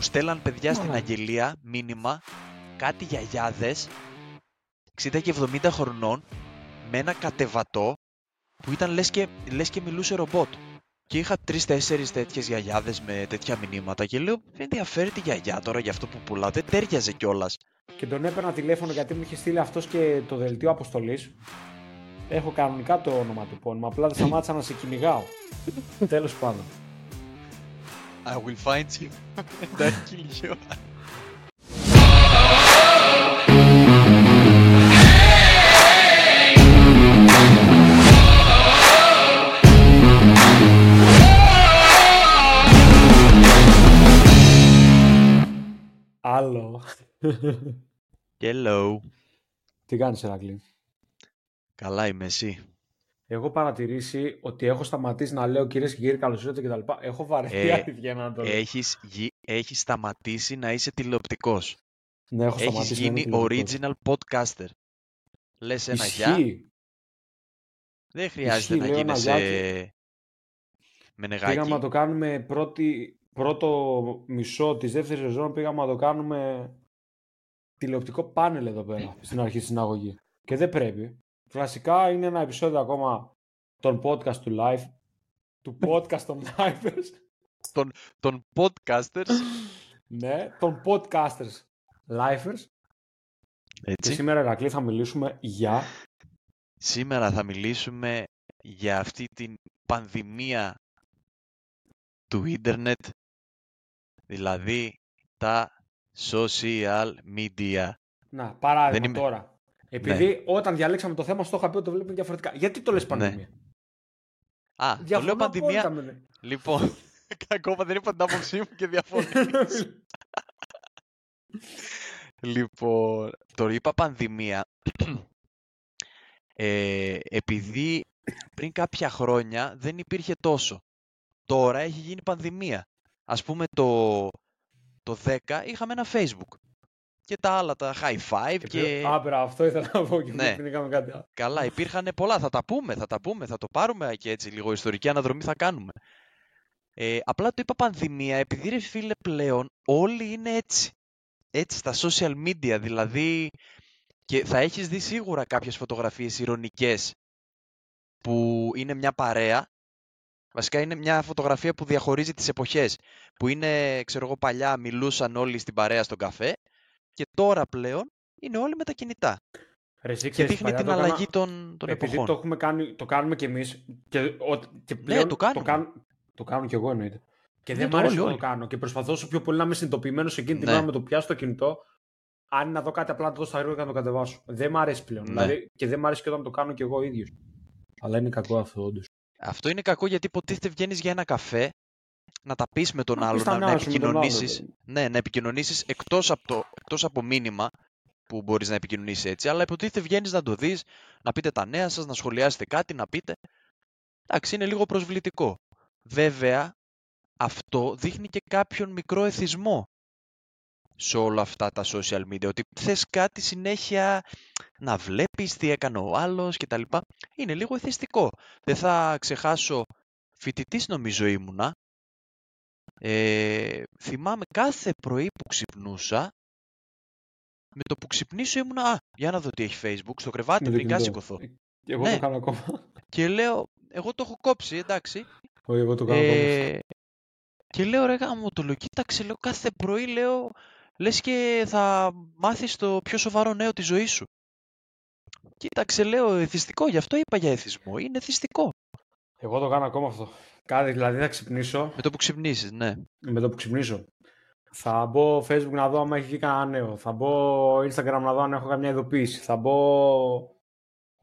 μου στέλναν παιδιά στην αγγελία μήνυμα κάτι γιαγιάδες 60 και 70 χρονών με ένα κατεβατό που ήταν λες και, λες και μιλούσε ρομπότ. Και είχα τρει-τέσσερι τέτοιες γιαγιάδες με τέτοια μηνύματα και λέω: Δεν ενδιαφέρει τη γιαγιά τώρα για αυτό που πουλάω, δεν τέριαζε κιόλας. Και τον έπαιρνα τηλέφωνο γιατί μου είχε στείλει αυτός και το δελτίο αποστολής. Έχω κανονικά το όνομα του πόνιμα, απλά δεν σταμάτησα να σε κυνηγάω. Τέλος πάντων. I will find you. That kill you. Άλλο. Hello. Τι κάνεις Ερακλή; Καλά είμαι εσύ. Έχω παρατηρήσει ότι έχω σταματήσει να λέω κυρίες και κύριοι καλώς ήρθατε κτλ. Έχω βαρεθεί Ε, αλήθεια να το λέω. Έχεις, γι- έχεις σταματήσει να είσαι τηλεοπτικός. ναι, έχω Έχεις σταματήσει. να είμαι γίνει τηλεοπτικός. original podcaster. Λες ένα γεια, Ισχύει. δεν χρειάζεται Ισχύει, να λέω ένα γίνεις γεια ε, με νεγάκι. Πήγαμε να το κάνουμε πρώτη, πρώτο μισό της δεύτερης σεζόν πήγαμε να το κάνουμε τηλεοπτικό πάνελ εδώ πέρα στην αρχή στην αγωγή. Και δεν πρέπει. Κλασικά είναι ένα επεισόδιο ακόμα των podcast του live του podcast των livers Των podcasters, ναι, των podcasters livers και έτσι. σήμερα Ερακλή θα μιλήσουμε για Σήμερα θα μιλήσουμε για αυτή την πανδημία του ίντερνετ, δηλαδή τα social media. να, παράδειγμα Δεν είμαι- Ναι. τώρα επειδή όταν διαλέξαμε το θέμα στο είχα πει ότι το βλέπουμε διαφορετικά γιατί το λες πανδημία; Α, το Διαφωνώ λέω πανδημία. απόλυτα με- Λοιπόν, ακόμα δεν είπα την άποψή μου και διαφωνείς. Λοιπόν, το είπα πανδημία ε, επειδή πριν κάποια χρόνια δεν υπήρχε τόσο. Τώρα έχει γίνει πανδημία. Ας πούμε το, το 10 είχαμε ένα facebook και τα άλλα τα high five και Άπερα, αυτό ήθελα να πω και Ναι. πριν είχαμε κάτι άλλο. καλά υπήρχαν πολλά. Θα τα πούμε, θα τα πούμε, θα το πάρουμε και έτσι λίγο ιστορική αναδρομή θα κάνουμε. Ε, απλά το είπα πανδημία επειδή ρε φίλε πλέον όλοι είναι έτσι. Έτσι στα social media δηλαδή και θα έχεις δει σίγουρα κάποιες φωτογραφίες ηρωνικές που είναι μια παρέα. Βασικά είναι μια φωτογραφία που διαχωρίζει τις εποχές. Που είναι, ξέρω εγώ, παλιά μιλούσαν όλοι στην παρέα στον καφέ και τώρα πλέον είναι όλοι με τα κινητά. Ρε, εσύ Και ξέρεις, δείχνει παλιά την το έκανα- αλλαγή των, των Επειδή εποχών. το, έχουμε κάνει, το κάνουμε κι εμείς και, ο, και πλέον το κάνουμε. Το, κάνουν, το κάνω κι εγώ εννοείται. Και Ναι, δεν το μου αρέσει όλοι, να το όλοι. κάνω. Και προσπαθώ όσο πιο πολύ να είμαι συνειδητοποιημένος εκείνη την Ναι. ώρα με το πιάσω το κινητό. Αν είναι να δω κάτι απλά να το δω στα γρήγορα και να το κατεβάσω. Δεν μ' αρέσει πλέον. Ναι. Δηλαδή, και δεν μ' αρέσει και όταν το κάνω κι εγώ ίδιος. Αλλά είναι κακό αυτό, όντως. Αυτό είναι κακό γιατί υποτίθεται βγαίνεις για ένα καφέ να τα πεις με τον Να άλλο, πεις τα να, να νέα σου με τον άλλο, επικοινωνήσει. Ναι, να επικοινωνήσεις εκτός από, το, εκτός από μήνυμα που μπορείς να επικοινωνήσεις έτσι, αλλά υποτίθεται βγαίνεις να το δεις, να πείτε τα νέα σας, να σχολιάσετε κάτι, να πείτε. Εντάξει, είναι λίγο προσβλητικό. Βέβαια, αυτό δείχνει και κάποιον μικρό εθισμό σε όλα αυτά τα social media, ότι θες κάτι συνέχεια να βλέπεις τι έκανε ο άλλος και τα λοιπά. Είναι λίγο εθιστικό. Δεν θα ξεχάσω, φοιτητής νομίζω ήμουνα, ε, θυμάμαι κάθε πρωί που ξυπνούσα, με το που ξυπνήσω ήμουνα, α, για να δω τι έχει facebook, στο κρεβάτι Με το πριν καν κινητό. σηκωθώ. Και εγώ Ναι. το κάνω ακόμα. Και λέω, εγώ το έχω κόψει, εντάξει. Όχι, εγώ το κάνω ακόμα. Ε, και λέω ρε γάμο το λέω, κοίταξε λέω κάθε πρωί λέω λες και θα μάθεις το πιο σοβαρό νέο της ζωής σου. Κοίταξε λέω εθιστικό, γι' αυτό είπα για εθισμό, είναι εθιστικό. Εγώ το κάνω ακόμα αυτό. Κάτι, δηλαδή θα ξυπνήσω Με το που ξυπνήσεις, ναι. με το που ξυπνήσω. Θα μπω facebook να δω αν έχει βγει κανένα νέο. Θα μπω instagram να δω αν έχω καμιά ειδοποίηση. Θα μπω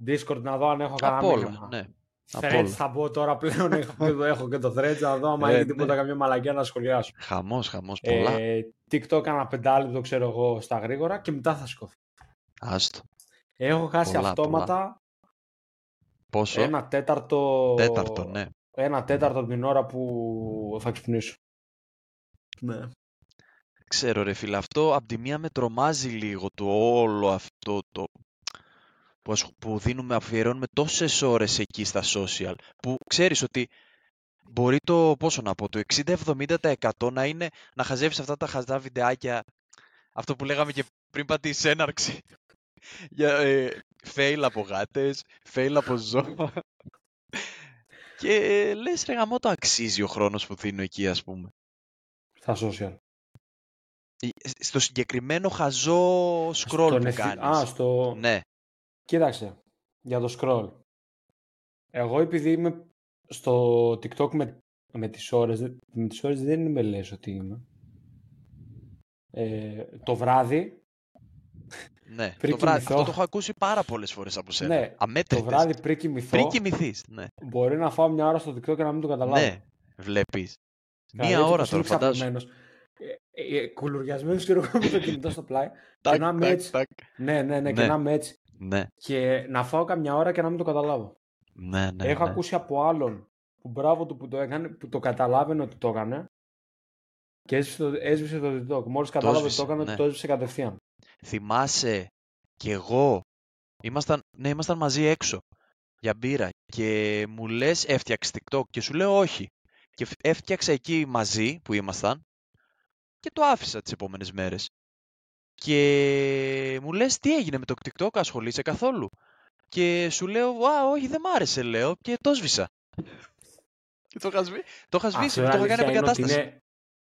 discord να δω αν έχω κανένα Απ' όλα, μήνυμα. ναι. Απ' Threads όλα. θα μπω τώρα πλέον, έχω, και το- έχω και το threads να δω αν Ε, έχει ναι. τίποτα καμιά μαλακιά να σχολιάσω. Χαμός, χαμός, πολλά. Ε, TikTok ένα πεντάλεπτο ξέρω εγώ στα γρήγορα και μετά θα σηκωθώ. Άστο. Έχω χάσει Πολλά, αυτόματα Πόσο; ένα τέταρτο, Τέταρτο, ναι. Ένα τέταρτο την ώρα που θα ξυπνήσω. Ναι. Ξέρω ρε φίλε, αυτό απ' τη μία με τρομάζει λίγο το όλο αυτό το που, ασχ- που δίνουμε, αφιερώνουμε τόσες ώρες εκεί στα social που ξέρεις ότι μπορεί το, πόσο να πω, το 60-70% να είναι να χαζεύεις αυτά τα χαζά βιντεάκια, αυτό που λέγαμε και πριν πατήσεις έναρξη, για ε, fail από γάτες, fail από ζώα. Και ε, λες ρε γαμό το αξίζει ο χρόνος που δίνω εκεί ας πούμε. Στα social. Ε, Στο συγκεκριμένο χαζό scroll Στον που ευθυ- κάνεις. Α, στο... Ναι, Κοίταξε, για το scroll. Εγώ επειδή είμαι στο TikTok με, με τις ώρες, δε- με τις ώρες δεν είμαι λες ότι είμαι. Ε, το βράδυ, ναι. Πριν το βράδυ. κοιμηθώ. Αυτό το έχω ακούσει πάρα πολλές φορές από σένα. ναι, το Αμέτρητες. βράδυ πριν κοιμηθώ, Πριν κοιμηθείς, ναι. μπορεί να φάω μια ώρα στο TikTok και να μην το καταλάβω. Ναι, βλέπεις. Δηλαδή, Μία έτσι ώρα πως τώρα, είμαι φαντάσου. ξαπλωμένος, Ε, ε, ε, κουλουριασμένος ξέρω εγώ με το κινητό στο πλάι. Τάκ, να είμαι τάκ, έτσι. τάκ. Ναι, ναι, ναι, και Ναι. να είμαι έτσι. Ναι, Και να φάω καμιά ώρα και να μην το καταλάβω. ναι, ναι. Έχω ναι. ακούσει από άλλον που μπράβο του που το έκανε, που το καταλάβαινε ότι το έκανε και έσβησε το, έσβησε το TikTok. Μόλις κατάλαβε ότι το έσβησε, έκανε, ναι. το έσβησε κατευθείαν. Θυμάσαι και εγώ, ήμασταν, ναι, ήμασταν μαζί έξω για μπύρα και μου λες έφτιαξε TikTok και σου λέω όχι. Και φ- έφτιαξα εκεί μαζί που ήμασταν και το άφησα τις επόμενες μέρες. Και μου λες τι έγινε με το TikTok, ασχολείσαι καθόλου; Και σου λέω, α, όχι δεν μ' άρεσε λέω και το σβήσα. και το είχα, σβή... το είχα σβήσει, Αυτό το είχα κάνει αλήθεια είναι ότι επικατάσταση. είναι-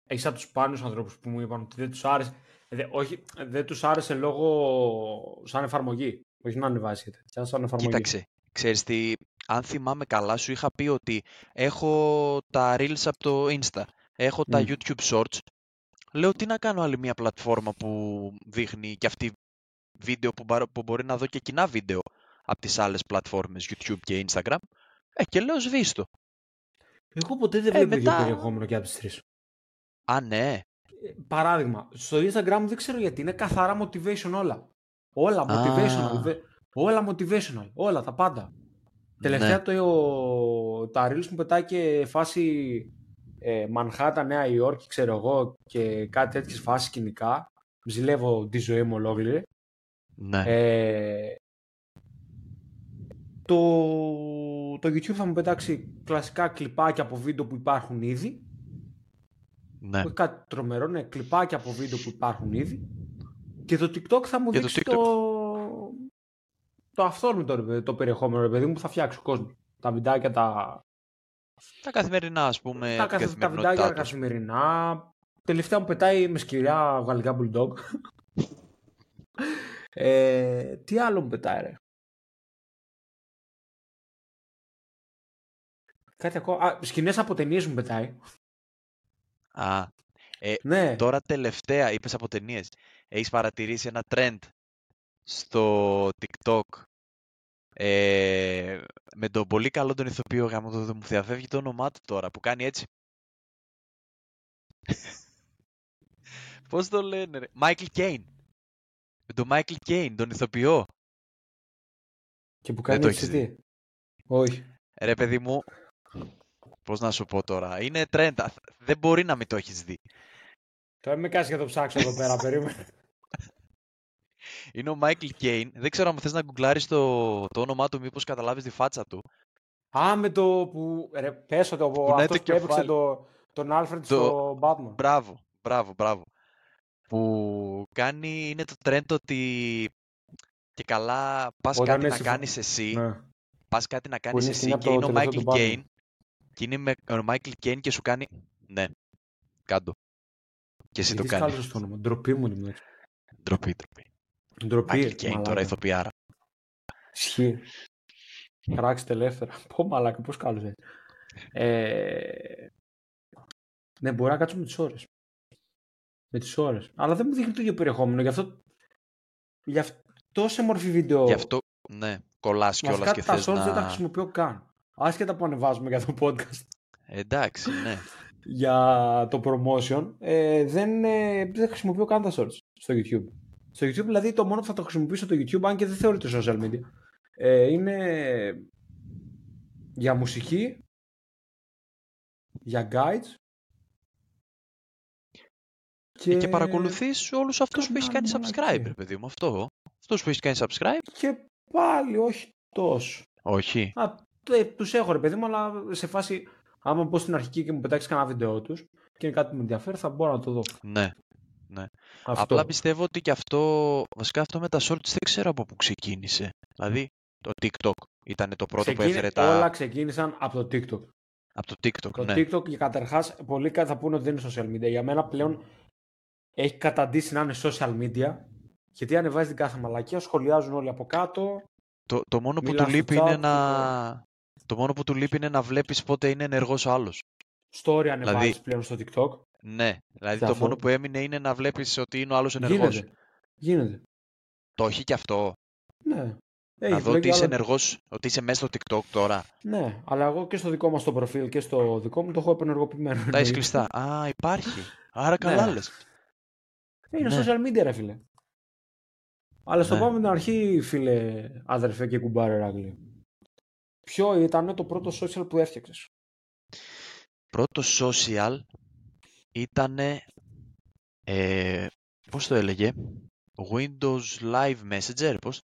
Έχεις από τους σπάνιους ανθρώπους που μου είπαν ότι δεν τους άρεσε. Δε, όχι, δεν τους άρεσε λόγω σαν εφαρμογή. Όχι να ανεβάσει τέτοια, σαν εφαρμογή. Κοίταξε, ξέρεις τι, αν θυμάμαι καλά σου είχα πει ότι έχω τα Reels από το Insta, έχω τα Μμ. YouTube Shorts. Λέω τι να κάνω άλλη μια πλατφόρμα που δείχνει και αυτή βίντεο που, μπα- που μπορεί να δω και κοινά βίντεο από τις άλλες πλατφόρμες YouTube και Instagram. Ε, και λέω σβήστο. Εγώ ποτέ δεν Ε, βλέπω ίδιο μετά- περιεχόμενο και από τις τρεις. Α, ναι. Ε, Παράδειγμα, στο Instagram δεν ξέρω γιατί είναι καθαρά motivation όλα. Όλα motivational. Α. δε- όλα motivational. Όλα, τα πάντα. Τελευταία Ναι. το, τα reels μου πετάει και φάση ε, Manhattan, Νέα Υόρκη, ξέρω εγώ, και κάτι τέτοιες φάσεις σκηνικά. Ζηλεύω τη ζωή μου ολόκληρη. Ναι. Ε, το, το YouTube θα μου πετάξει κλασικά κλιπάκια από βίντεο που υπάρχουν ήδη. Ναι. Όχι κάτι τρομερό, ναι, κλιπάκια από βίντεο που υπάρχουν ήδη. Και το TikTok θα μου Και το δείξει TikTok. το, το αυθόρμητο ρε παιδί, το περιεχόμενο, ρε παιδί μου, που θα φτιάξει ο κόσμος. Τα βιντεάκια, τα, Τα καθημερινά, ας πούμε, τα, την καθ- τα βιντεάκια καθημερινότητά τα τους. καθημερινά. Τελευταία μου πετάει με σκυριά γαλλικά bulldog. ε, τι άλλο μου πετάει, ρε; Κάτι ακόμα. Α, σκηνές από ταινίες μου πετάει. Α, ε, Ναι. Τώρα τελευταία, είπες από ταινίες. Έχεις παρατηρήσει ένα trend στο TikTok ε, με τον πολύ καλό τον ηθοποιό γάμο το δεν μου διαφεύγει το όνομά του τώρα που κάνει έτσι. Πώς το λένε ρε. Michael Caine. Με τον Michael Caine, τον ηθοποιό. Και που Δεν κάνει το έτσι έχεις τι; Όχι. Ρε παιδί μου, πώς να σου πω τώρα. Είναι trend. Α, Δεν μπορεί να μην το έχεις δει. Τώρα με κάνεις για το ψάξω εδώ πέρα, περίμενε. Είναι ο Michael Caine. Δεν ξέρω αν θες να γκουγκλάρεις το, το όνομά του μήπως καταλάβεις τη φάτσα του. Α, με το που. Ρε, πες ότι ο Κουνάει αυτός το που έπαιξε κεφάλι. το, τον Alfred Το- στο Batman. Μπράβο, μπράβο, μπράβο. Που κάνει, είναι το trend ότι και καλά πας Όταν κάτι είναι να στη φα- κάνεις εσύ, Ναι. πας κάτι να κάνεις είναι εσύ σκηνή από και το είναι ο τελευταίο Michael του Batman. Caine και είναι με, ο Michael Caine και σου κάνει ναι, κάντο. Και εσύ το Γιατί κάνεις. σκάλωσες το όνομα. Ντροπή μου είναι. Ντροπή, ντροπή. Ντροπή. Michael Caine τώρα μαλάκα. ηθοποιάρα. Ισχύει. Κράξτε ελεύθερα. Πω μαλάκα, πώς κάλωσε. Ε... Ναι, μπορεί να κάτσω με τις ώρες. Με τις ώρες. Αλλά δεν μου δείχνει το ίδιο περιεχόμενο. Γι' αυτό, γι αυτό σε μορφή βίντεο. Γι' αυτό, ναι, κολλάς κιόλας Βασικά και τα θες shorts να... δεν τα χρησιμοποιώ καν. Άσχετα που ανεβάζουμε για το podcast Εντάξει, ναι. για το promotion, ε, δεν, ε, δεν χρησιμοποιώ καν τα shorts στο YouTube. Στο YouTube δηλαδή το μόνο που θα το χρησιμοποιήσω το YouTube, αν και δεν θεωρείται social media, ε, είναι για μουσική, για guides Και, και παρακολουθείς όλους αυτούς που καμιά έχεις κάνει άλλη subscribe, μαλακία. ρε παιδί μου, αυτό. Αυτούς που έχεις κάνει subscribe, και πάλι όχι τόσο. όχι. Α, ε, τους έχω ρε παιδί μου, αλλά σε φάση Άμα πω στην αρχική και μου πετάξεις κανένα βίντεο τους και είναι κάτι που με ενδιαφέρει, θα μπορώ να το δω. Ναι, ναι. Αυτό. Απλά πιστεύω ότι και αυτό, βασικά αυτό με τα shorts δεν ξέρω από πού ξεκίνησε. Δηλαδή, το TikTok ήταν το πρώτο που Ξεκίνη- έφερε τα... Όλα ξεκίνησαν από το TikTok. Από το TikTok, Το ναι. TikTok και καταρχάς, πολλοί κάτι θα πούνε ότι δεν είναι social media. Για μένα πλέον έχει καταντήσει να είναι social media. Γιατί ανεβάζει την κάθε μαλακία, σχολιάζουν όλοι από κάτω. Το, το μόνο που Μιλάς του στο λείπει chat, είναι να... Το μόνο που του λείπει είναι να βλέπεις πότε είναι ενεργός ο άλλος. Story ανεβάζει Δηλαδή- πλέον στο TikTok. Ναι, δηλαδή Σε το αυτό. μόνο που έμεινε είναι να βλέπεις ότι είναι ο άλλος ενεργός. Γίνεται. Γίνεται. Το έχει και αυτό. Ναι. να Έχει δω πλέον ότι και είσαι άλλα- ενεργός, ότι είσαι μέσα στο TikTok τώρα. Ναι, αλλά εγώ και στο δικό μας το προφίλ και στο δικό μου το έχω επενεργοποιημένο. Τα έχεις εννοείται. κλειστά. Α, υπάρχει. Άρα καλά Ναι. λες. Είναι Ναι. social media, ρε φίλε. Αλλά στο Ναι. πάμε την αρχή, φίλε, αδερφέ και κουμπάρε Ράγκλι. Ποιο ήταν το πρώτο social που έφτιαξες; Πρώτο social ήταν. Ε, πώς το έλεγε. Windows Live Messenger, πώς;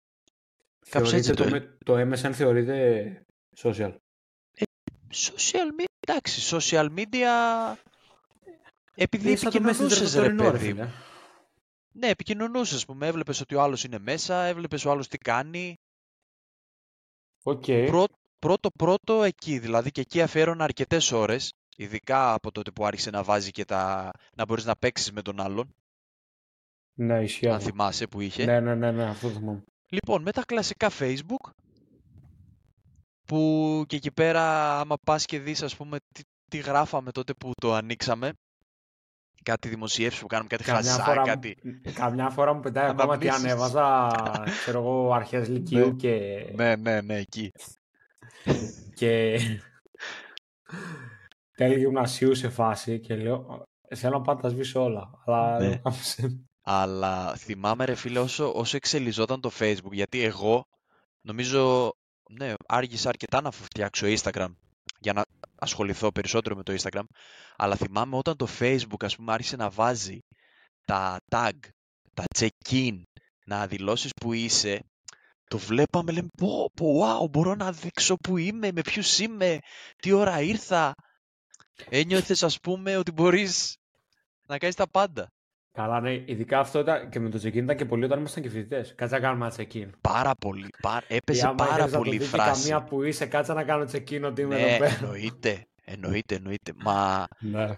Κάπως έτσι Θεωρείται το το, με- το MSN θεωρείται social. Social media, εντάξει, social media... Επειδή Είναι σαν το Messenger επικοινωνούσες το ρε τωρινό, ρε παιδί μου. φίλε. Ναι, επικοινωνούσες, ας πούμε, έβλεπες ότι ο άλλος είναι μέσα, έβλεπες ο άλλος τι κάνει. Οκ. Πρω- πρώτο πρώτο εκεί, δηλαδή και εκεί αφιέρωνα αρκετές ώρες, ειδικά από τότε που άρχισε να βάζει και τα... να μπορείς να παίξεις με τον άλλον, Ναι, ισχύει. αν αυτό. θυμάσαι που είχε. Ναι, ναι, ναι, ναι, αυτό θυμάμαι. Λοιπόν, με τα κλασικά Facebook, που και εκεί πέρα άμα πας και δεις ας πούμε τι, τι γράφαμε τότε που το ανοίξαμε, κάτι δημοσιεύσεις που κάνουμε, κάτι Καμιά χαζά, φορά, κάτι... μου- καμιά φορά μου πετάει ακόμα τι Αναμνήσεις. ανέβαζα, ξέρω εγώ, αρχές Λυκειού Ναι. και, Ναι, ναι, ναι, εκεί. Και τέλη γυμνασίου σε φάση και λέω θέλω να πάω να τα σβήσω όλα. Αλλά Ναι. δεν κάνω σε- Αλλά θυμάμαι ρε φίλε όσο, όσο εξελιζόταν το Facebook, γιατί εγώ νομίζω, ναι, άργησα αρκετά να φτιάξω Instagram για να ασχοληθώ περισσότερο με το Instagram, αλλά θυμάμαι όταν το Facebook ας πούμε άρχισε να βάζει τα tag, τα check-in, να δηλώσεις που είσαι, το βλέπαμε, λέμε, πω, πω, wow, μπορώ να δείξω που είμαι, με ποιους είμαι, τι ώρα ήρθα. Ένιωθες ας πούμε ότι μπορείς να κάνεις τα πάντα. Καλά, ναι, ειδικά αυτό ήταν και με το check-in ήταν και πολύ όταν ήμασταν και φοιτητές. Κάτσε να κάνουμε ένα check-in. Πάρα πολύ. Πά... Ή Έπαιζε άμα πάρα ήθελες να το πολύ δεις και φράση. Καμία που είσαι, κάτσε να κάνω check-in ότι είμαι Ναι, εδώ πέρα. εννοείται. Εννοείται, εννοείται. Μα Ναι.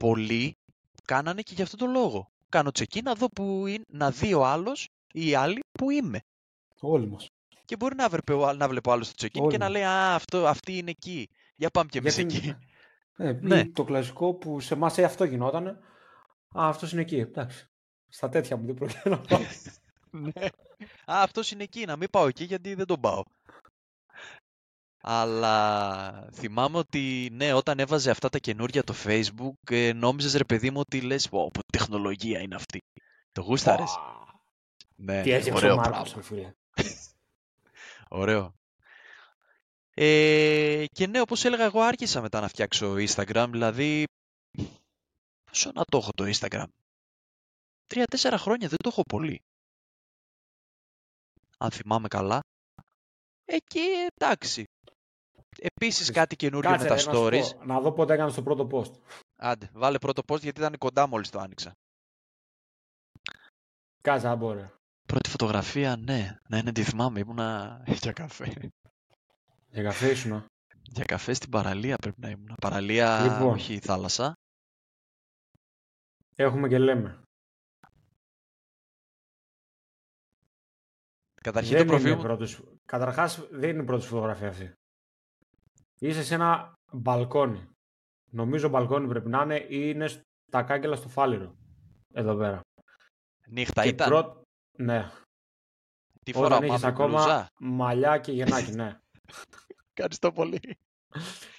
πολλοί κάνανε και γι' αυτό το λόγο. Κάνω check-in να δω που είναι, να δει ο άλλος ή οι άλλοι που είμαι. Όλοι μας. Και μπορεί να, βλέπει, ο- να βλέπει ο άλλος το check-in Όλοι και να μας. λέει Α, αυτό, αυτή είναι εκεί. Για πάμε κι εμείς Γιατί- εκεί. Ναι, Ναι. ή Το κλασικό που σε εμάς αυτό γινότανε. Α, αυτός είναι εκεί. Εντάξει. Στα τέτοια μου δεν πρόκειται να πάω. Ναι. Α, αυτός είναι εκεί. Να μην πάω εκεί γιατί δεν τον πάω. Αλλά θυμάμαι ότι ναι, όταν έβαζε αυτά τα καινούργια το Facebook, ε, νόμιζες ρε παιδί μου ότι λες, πω, πω, τεχνολογία είναι αυτή. Το γούσταρες. Πα, Ναι, Τι έζησε ωραίο ο Μάρκος, πράγμα. ρε φίλε. Ωραίο. Ε, και ναι, όπως έλεγα, εγώ άρχισα μετά να φτιάξω Instagram, δηλαδή, πόσο να το έχω το Instagram; Τρία-τέσσερα χρόνια, δεν το έχω πολύ. Αν θυμάμαι καλά. Εκεί, εντάξει. Επίσης κάτι καινούριο με Κάτσε, τα ρε, να σου stories. πω, να δω πότε έκανες το πρώτο post. Άντε, βάλε πρώτο post γιατί ήταν κοντά μόλις το άνοιξα. Κάτσε, αν μπορεί. Πρώτη φωτογραφία, ναι. Ναι, ναι, τη θυμάμαι. Ήμουνα για καφέ. Για καφέ ήσουνα. Για καφέ στην παραλία πρέπει να ήμουν. Παραλία, Λοιπόν. όχι θάλασσα. Έχουμε και λέμε. Καταρχήν δεν το προφίλ είναι μου... πρώτος... Καταρχάς δεν είναι η πρώτη σου φωτογραφία αυτή. Είσαι σε ένα μπαλκόνι. Νομίζω μπαλκόνι πρέπει να είναι ή είναι στα κάγκελα στο φάληρο. Εδώ πέρα. Νύχτα Και ήταν. πρώτ- Ναι. Τι φορά Όταν είχες μαύρη ακόμα μπλούζα. μαλλιά και γεννάκι, ναι. Ευχαριστώ πολύ.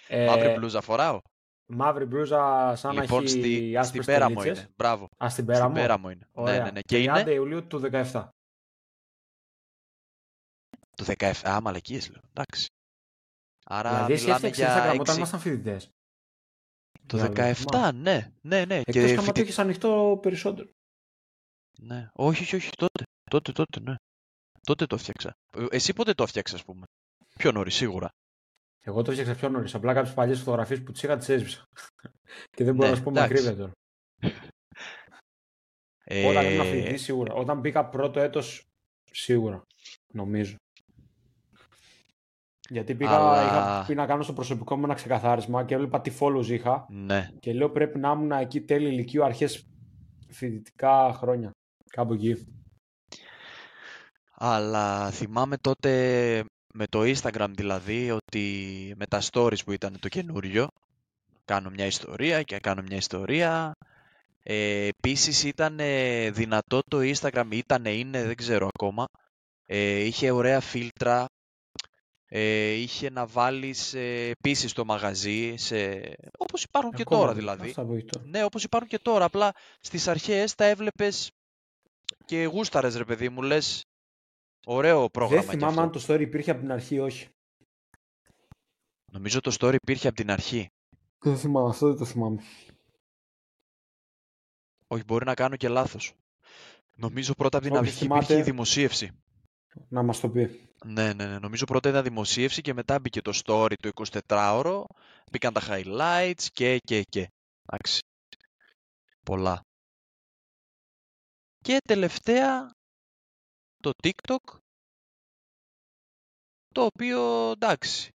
Ε, Μαύρη μπλούζα φοράω. μαύρη μπλούζα σαν λοιπόν, να στη, έχει στην άσπρες πέρα μου τελίτσες. είναι. Μπράβο. Α, στην Στην πέρα μου; πέρα μου είναι. Ναι, Ωραία. ναι, ναι. Και είναι; 30 Ιουλίου του 17. το 17. Α, μαλακίες λέω. Εντάξει. Άρα δηλαδή εσύ μιλάμε έφτιαξες για Instagram όταν 6... ήμασταν φοιτητές. Το Δηλαδή, 17, ναι. Ναι, ναι. Εκτός Και και άμα το φοιτη- έχεις ανοιχτό περισσότερο. Ναι. Όχι, όχι, όχι. Τότε. Τότε, τότε, ναι. Τότε το έφτιαξα. Ε, Εσύ πότε το έφτιαξες, ας πούμε; Πιο νωρίς, σίγουρα. Εγώ το έφτιαξα πιο νωρίς. Απλά κάποιες παλιές φωτογραφίες που τις είχα τις έσβησα. και δεν μπορώ Ναι, να σου πω με εντάξει. ακρίβεια τώρα. Ε, Όταν ήμουν φοιτητή, σίγουρα. Όταν μπήκα πρώτο έτος, σίγουρα. Νομίζω. Γιατί πήγα, Αλλά- είχα πει να κάνω στο προσωπικό μου ένα ξεκαθάρισμα και έβλεπα τι follows είχα Ναι. και λέω πρέπει να ήμουν εκεί τέλη ηλικίου, αρχές φοιτητικά χρόνια. Κάπου εκεί. Αλλά θυμάμαι τότε με το Instagram δηλαδή ότι με τα stories που ήταν το καινούριο κάνω μια ιστορία και κάνω μια ιστορία ε, επίσης ήταν ε, δυνατό το Instagram ήταν είναι δεν ξέρω ακόμα ε, είχε ωραία φίλτρα ε, είχε να βάλεις ε, επίσης το μαγαζί σε... όπως υπάρχουν και Ακόμα τώρα δεν- δηλαδή Αυτά βοηθώ. ναι, όπως υπάρχουν και τώρα. Απλά στις αρχές τα έβλεπες και γούσταρες, ρε παιδί μου, λες ωραίο πρόγραμμα Δεν κι θυμάμαι αυτό. αν το story υπήρχε από την αρχή ή όχι. Νομίζω το story υπήρχε από την αρχή. Δεν θυμάμαι, αυτό δεν το θυμάμαι. Όχι, μπορεί να κάνω και λάθος. Νομίζω πρώτα από την Όποιος αρχή υπήρχε η θυμάται- δημοσίευση. Να μας το πει. Ναι, ναι, ναι. Νομίζω πρώτα ήταν δημοσίευση και μετά μπήκε το story το 24ωρο. Μπήκαν τα highlights και, και, και. Εντάξει. Πολλά. Και τελευταία το TikTok. Το οποίο εντάξει.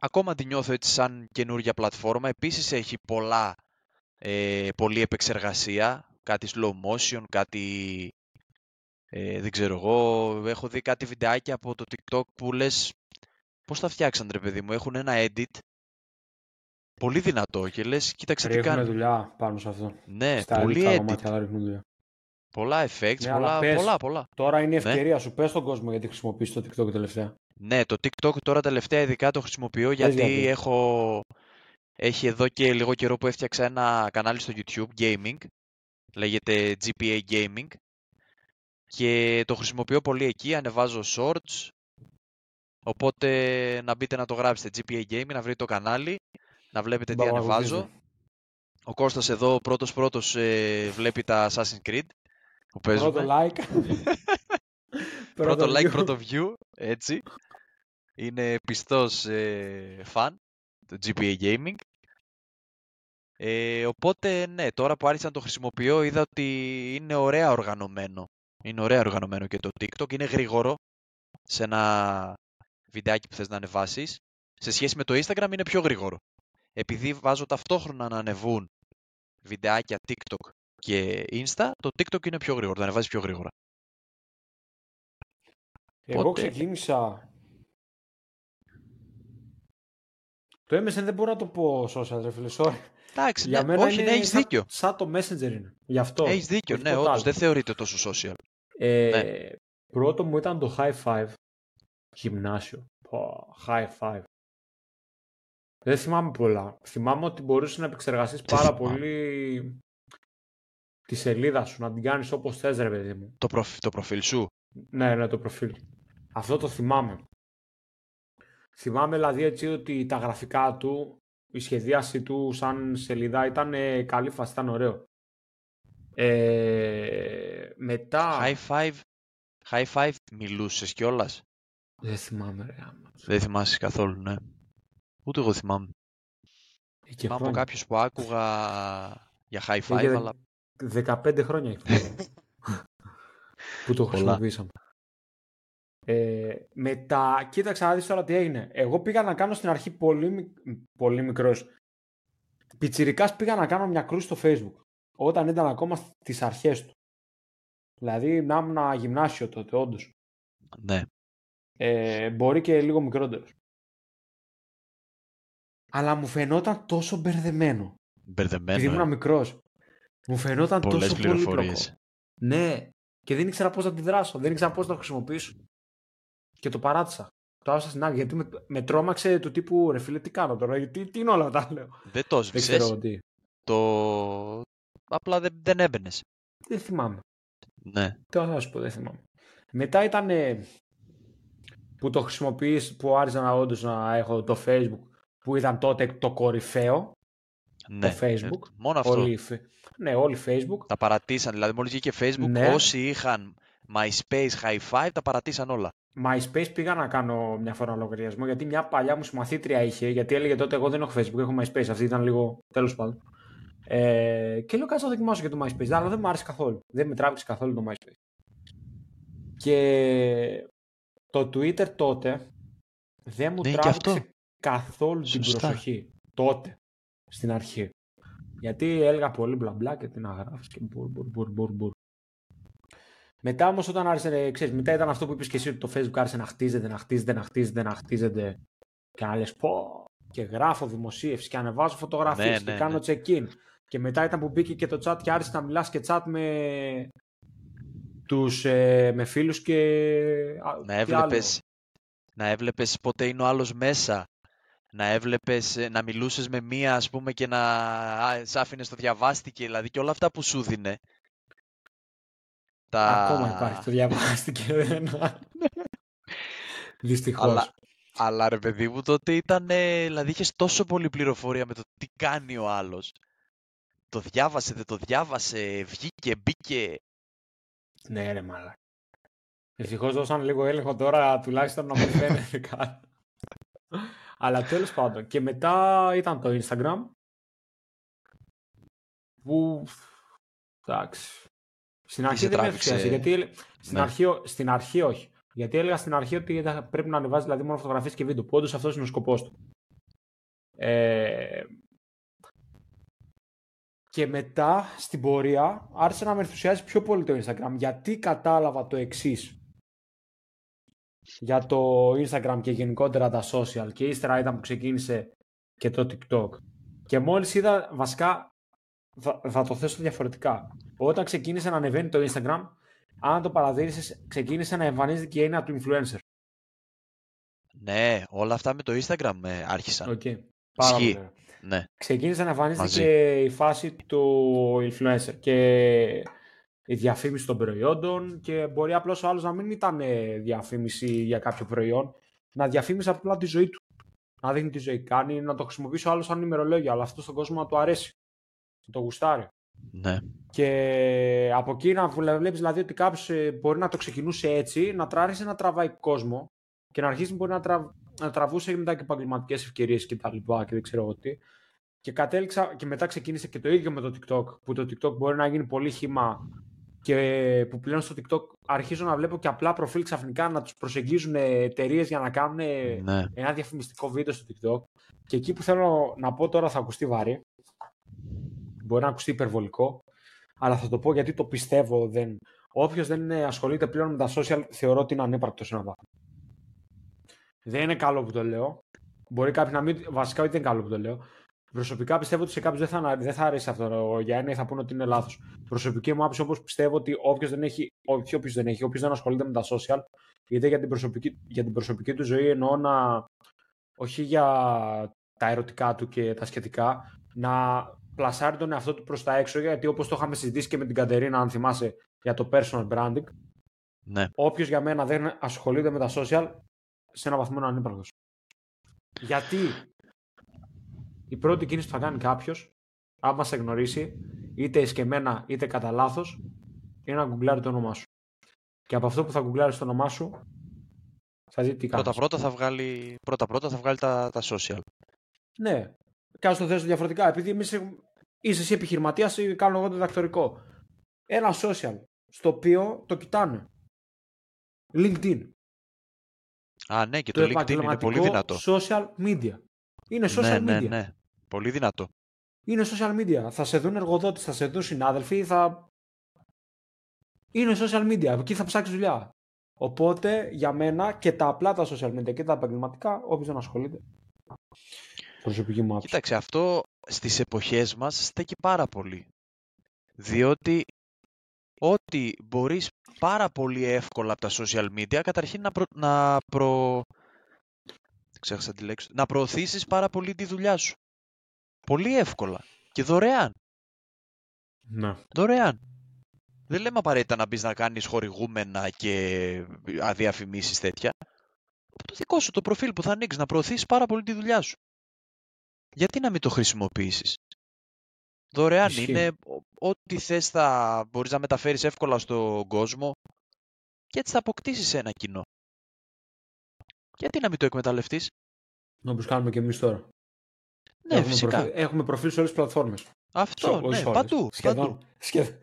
Ακόμα τη νιώθω έτσι σαν καινούργια πλατφόρμα. Επίσης έχει πολλά ε, πολλή επεξεργασία. Κάτι slow motion, κάτι ε, δεν ξέρω εγώ. Έχω δει κάτι βιντεάκια από το TikTok που λες πώς τα φτιάξαν ρε παιδί μου. Έχουν ένα edit. Πολύ δυνατό και λες κοίταξε τι Ρίχνουν κάνει. δουλειά πάνω σε αυτό. ναι, Στα πολύ ελίτσα edit, κομμάτια θα ρίχνουν δουλειά. Πολλά effects, Ναι, αλλά πολλά, πες. πολλά, πολλά. Τώρα είναι η Ναι. ευκαιρία σου. Πες στον κόσμο γιατί χρησιμοποιείς το TikTok τελευταία. Ναι, το TikTok τώρα τελευταία ειδικά το χρησιμοποιώ γιατί, γιατί. έχω... Έχει εδώ και λίγο καιρό που έφτιαξα ένα κανάλι στο YouTube, gaming, λέγεται GPA Gaming και το χρησιμοποιώ πολύ εκεί, ανεβάζω shorts, οπότε να μπείτε να το γράψετε GPA Gaming, να βρείτε το κανάλι, να βλέπετε τι ανεβάζω. Παρακολουθήστε. Ο Κώστας εδώ πρώτος πρώτος ε, βλέπει τα Assassin's Creed που παίζουμε. Πρώτο like. Πρώτο like, view. πρώτο view, έτσι. Είναι πιστός ε, fan του GPA Gaming. Ε, οπότε, ναι, τώρα που άρχισα να το χρησιμοποιώ, είδα ότι είναι ωραία οργανωμένο. Είναι ωραία οργανωμένο και το TikTok. Είναι γρήγορο σε ένα βιντεάκι που θες να ανεβάσεις. Σε σχέση με το Instagram είναι πιο γρήγορο. Επειδή βάζω ταυτόχρονα να ανεβούν βιντεάκια TikTok και Insta, το TikTok είναι πιο γρήγορο, το ανεβάζεις πιο γρήγορα. Εγώ Πότε- ξεκίνησα. Το MSN δεν μπορώ να το πω social, ρε φίλε, sorry. Εντάξει, Για ναι, μένα όχι, είναι ναι, έχεις σαν, δίκιο. σαν το Messenger είναι. Γι' αυτό. Έχεις δίκιο, όχι ναι, τίποτα όντως, άλλο. δεν θεωρείται τόσο social. Ε, Ναι. Πρώτο μου ήταν το High Five. Γυμνάσιο. Πω, high Five. Δεν θυμάμαι πολλά. Θυμάμαι ότι μπορούσες να επεξεργαστείς Δεν πάρα θυμάμαι. πολύ τη σελίδα σου, να την κάνεις όπως θες ρε παιδί μου. Το, προφ, το προφίλ σου. Ναι, ναι, το προφίλ. Αυτό το θυμάμαι. Θυμάμαι δηλαδή έτσι ότι τα γραφικά του, η σχεδίαση του σαν σελίδα ήταν ε, καλή φάση, ήταν ωραίο. Ε, μετά... High five, high five μιλούσες κιόλας; Δεν θυμάμαι ρε άμα. Δεν θυμάσαι καθόλου, ναι. Ούτε εγώ θυμάμαι. Ε, και Θυμάμαι από χρόνια. κάποιους που άκουγα για high five, Είχε αλλά 15 χρόνια έχει που το Πολλά. χρησιμοποιήσαμε. Ε, μετά, κοίταξα να δεις τώρα τι έγινε. Εγώ πήγα να κάνω στην αρχή πολύ, μικ- πολύ μικρός. Πιτσιρικάς πήγα να κάνω μια κρούση στο facebook. Όταν ήταν ακόμα στις αρχές του. Δηλαδή να ήμουν γυμνάσιο τότε, όντως. ναι. Ε, μπορεί και λίγο μικρότερος. Αλλά μου φαινόταν τόσο μπερδεμένο. Μπερδεμένο. Επειδή ήμουν ε. μικρός. Μου φαινόταν Πολλές τόσο πολύπλοκο. πληροφορίες. Ναι. Και δεν ήξερα πώς να αντιδράσω. Δεν ήξερα πώς να το χρησιμοποιήσω. Και το παράτησα. Το άφησα στην άκρη γιατί με, με τρόμαξε του τύπου ρε φίλε τι κάνω τώρα. Γιατί, τι είναι όλα αυτά λέω. Δεν το Δεν ξέρω σβήσες. τι. Το... Απλά δεν, δεν έμπαινες. Δεν θυμάμαι. Ναι. Τι θα σου πω, δεν θυμάμαι. Μετά ήταν ε, που το χρησιμοποιείς, που άρχισα να όντως να έχω το facebook που ήταν τότε το κορυφαίο. Ναι. Facebook, Ε, Μόνο αυτό. Όλοι, οι φε- ναι, όλοι facebook. Τα παρατήσαν. Δηλαδή, μόλις βγήκε Facebook, Ναι. όσοι είχαν MySpace High Five, τα παρατήσαν όλα. MySpace πήγα να κάνω μια φορά λογαριασμό γιατί μια παλιά μου συμμαθήτρια είχε, γιατί έλεγε τότε εγώ δεν έχω Facebook, έχω MySpace. Αυτή ήταν λίγο τέλος πάντων. Ε, και λέω κάτσε να δοκιμάσω και το MySpace. Αλλά δεν μου άρεσε καθόλου. Δεν με τράβηξε καθόλου το MySpace. Και το Twitter τότε δεν μου Ναι, και τράβηξε αυτό. καθόλου την Σωστά. προσοχή. Τότε, στην αρχή. Γιατί έλεγα πολύ μπλα μπλα και τι να γράφεις και μπουρ μπουρ μπουρ μπουρ μπουρ. Μετά όμως όταν άρχισε, ξέρεις, μετά ήταν αυτό που είπες και εσύ ότι το Facebook άρχισε να χτίζεται, να χτίζεται, να χτίζεται, να χτίζεται και να λες πω και γράφω δημοσίευση και ανεβάζω φωτογραφίες Ναι, και ναι, κάνω ναι. check-in. Και μετά ήταν που μπήκε και το chat και άρχισε να μιλάς και chat με τους ε, με φίλους και, α, Να τι άλλο. έβλεπες, να έβλεπες πότε είναι ο άλλος μέσα. Να έβλεπες, ε, να μιλούσες με μία ας πούμε και να α, σ' άφηνες το διαβάστηκε, δηλαδή και όλα αυτά που σου δίνε. Τα... Ακόμα υπάρχει, το διαβάστηκε. Δυστυχώς. Αλλά, αλλά ρε παιδί μου τότε ήταν, δηλαδή είχες τόσο πολύ πληροφορία με το τι κάνει ο άλλος. Το διάβασε, δεν το διάβασε, βγήκε, μπήκε. Ναι, ρε μάλα. Ευτυχώς δώσαν λίγο έλεγχο τώρα, τουλάχιστον να μην φαίνεται κάτι. Αλλά τέλος πάντων. Και μετά ήταν το Instagram. Που. Εντάξει. Στην αρχή σε δεν με τράβηξε; ενθουσίασε. Γιατί έλε- στην, Ναι. αρχή, στην αρχή όχι. Γιατί έλεγα στην αρχή ότι θα πρέπει να ανεβάζει δηλαδή μόνο φωτογραφίες και βίντεο. Που όντως αυτός είναι ο σκοπός του. Ε, και μετά στην πορεία άρχισε να με ενθουσιάζει πιο πολύ το Instagram γιατί κατάλαβα το εξής. Για το Instagram και γενικότερα τα social και ύστερα ήταν που ξεκίνησε και το TikTok. Και μόλις είδα βασικά θα, θα το θέσω διαφορετικά. Όταν ξεκίνησε να ανεβαίνει το Instagram αν το παραδείρισες ξεκίνησε να εμφανίζεται και η έννοια του influencer. Ναι, όλα αυτά με το Instagram ε, άρχισαν. Okay. Πάρα Ισχύει. πολύ ωραία. Ναι, ξεκίνησε να εμφανίζεται Μαζί. και η φάση του influencer και η διαφήμιση των προϊόντων και μπορεί απλώς ο άλλος να μην ήταν ε, διαφήμιση για κάποιο προϊόν, να διαφήμισε απλά τη ζωή του. Να δείχνει τι ζωή κάνει, να το χρησιμοποιήσει ο άλλος σαν ημερολόγιο, αλλά αυτό στον κόσμο να του αρέσει. Να το γουστάρει. ναι. Και από εκεί να βλέπεις δηλαδή ότι κάποιος μπορεί να το ξεκινούσε έτσι, να τράρχισε να τραβάει κόσμο και να αρχίσει μπορεί να, τραβ... να τραβούσε μετά και επαγγελματικές ευκαιρίες και τα λοιπά και δεν ξέρω εγώ τι. Και κατέληξα και μετά ξεκίνησε και το ίδιο με το TikTok, που το TikTok μπορεί να γίνει πολύ χύμα και που πλέον στο TikTok αρχίζω να βλέπω και απλά προφίλ ξαφνικά να τους προσεγγίζουν εταιρείες για να κάνουν ναι. ένα διαφημιστικό βίντεο στο TikTok. Και εκεί που θέλω να πω τώρα θα ακουστεί βαρύ. Μπορεί να ακουστεί υπερβολικό. Αλλά θα το πω γιατί το πιστεύω. Δεν... Όποιος δεν ε, ασχολείται πλέον με τα social θεωρώ ότι είναι ανύπαρκτος σε ένα βαθμό. Δεν είναι καλό που το λέω. Μπορεί κάποιοι να μην. Βασικά δεν είναι καλό που το λέω. Προσωπικά πιστεύω ότι σε κάποιους δεν θα, δεν θα αρέσει αυτό για ένα ή θα πούνε ότι είναι λάθος. Προσωπική μου άποψη, όπω πιστεύω ότι όποιος δεν έχει, όχι όποιος δεν έχει, όποιος δεν ασχολείται με τα social, είτε για την προσωπική, για την προσωπική του ζωή εννοώ να. όχι για τα ερωτικά του και τα σχετικά, να πλασάρει τον εαυτό του προς τα έξω, γιατί όπως το είχαμε συζητήσει και με την Κατερίνα, αν θυμάσαι, για το personal branding, ναι. όποιος για μένα δεν ασχολείται με τα social, σε ένα βαθμό είναι ανύπαρκτος. Γιατί; Η πρώτη κίνηση που θα κάνει κάποιος, άμα σε γνωρίσει, είτε εσκεμμένα είτε κατά λάθος, είναι να γκουγκλάρει το όνομά σου. Και από αυτό που θα γκουγκλάρεις το όνομά σου, θα δει τι κάνεις. Πρώτα πρώτα θα βγάλει, πρώτα, πρώτα θα βγάλει τα, τα social. Ναι. Κάτω το θέσω διαφορετικά. Επειδή εμείς έχουμε- είσαι εσύ επιχειρηματίας ή κάνω εγώ το διδακτορικό. Ένα social στο οποίο το κοιτάνε. LinkedIn. Α, ναι, και το, LinkedIn είναι πολύ επαγγελματικό δυνατό. social media. Είναι social ναι, media. ναι, ναι. Πολύ δυνατό. Είναι social media. Θα σε δουν εργοδότες, θα σε δουν συνάδελφοι, θα... Είναι social media. Εκεί θα ψάξεις δουλειά. Οπότε, για μένα και τα απλά τα social media και τα επαγγελματικά, όποιος δεν ασχολείται. Προσωπική μου άποψη. Κοίταξε, αυτό στις εποχές μας στέκει πάρα πολύ. Διότι ότι μπορείς πάρα πολύ εύκολα από τα social media καταρχήν να, προ... να, προ... Ξέχασα τη λέξη. να προωθήσεις πάρα πολύ τη δουλειά σου. Πολύ εύκολα και δωρεάν. Ναι. Δωρεάν. Δεν λέμε απαραίτητα να μπεις να κάνεις χορηγούμενα και αδιαφημίσεις τέτοια. Από το δικό σου το προφίλ που θα ανοίξεις να προωθήσεις πάρα πολύ τη δουλειά σου. Γιατί να μην το χρησιμοποιήσεις; Δωρεάν Ισχύει. είναι. ο- Ό,τι θες θα μπορείς να μεταφέρεις εύκολα στον κόσμο και έτσι θα αποκτήσεις ένα κοινό. Γιατί να μην το εκμεταλλευτείς; Όπως κάνουμε και εμείς τώρα. Ναι, έχουμε, φυσικά. προφίλ, έχουμε προφίλ σε όλες τις πλατφόρμες. Αυτό, Σε- όχι ναι, σε όλες. παντού. Σχεδόν. παντού. Σχεδόν.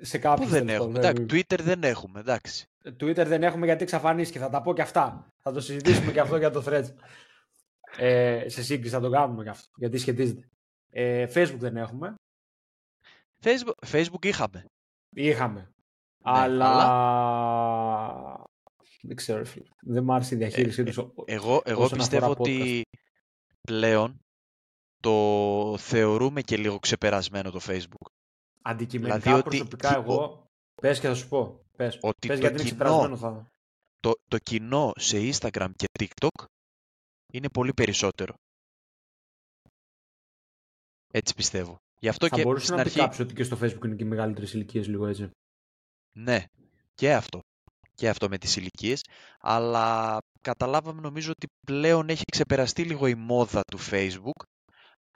Σε Πού κάποιους δεν τέλος έχουμε. πάντων. Εντάξει, Twitter δεν έχουμε. Εντάξει. Twitter δεν έχουμε γιατί εξαφανίστηκε. Θα τα πω και αυτά. Θα το συζητήσουμε και αυτό για το Threads. Ε, σε σύγκριση θα το κάνουμε και αυτό. Γιατί σχετίζεται. Ε, Facebook δεν έχουμε. Facebook, Facebook είχαμε. Είχαμε. αλλά- αλλά... Δεν ξέρω, ρε φίλε. Δεν μ' άρεσε η διαχείρισή Ε, τους. Εγώ, εγώ όσον πιστεύω αφορά ότι πλέον το θεωρούμε και λίγο ξεπερασμένο το Facebook. Αντικειμενικά, δηλαδή ότι προσωπικά κι- εγώ... Πες και θα σου πω. Πες, Ότι πες το γιατί είναι κοινό- ξεπερασμένο θα... Το, το κοινό σε Instagram και TikTok είναι πολύ περισσότερο. Έτσι πιστεύω. Γι' αυτό Θα και μπορούσε στην να πει αρχή... κάποιο ότι και στο Facebook είναι και μεγαλύτερες ηλικίες λίγο έτσι. Ναι, και αυτό. Και αυτό με τις ηλικίες. Αλλά καταλάβαμε νομίζω ότι πλέον έχει ξεπεραστεί λίγο η μόδα του Facebook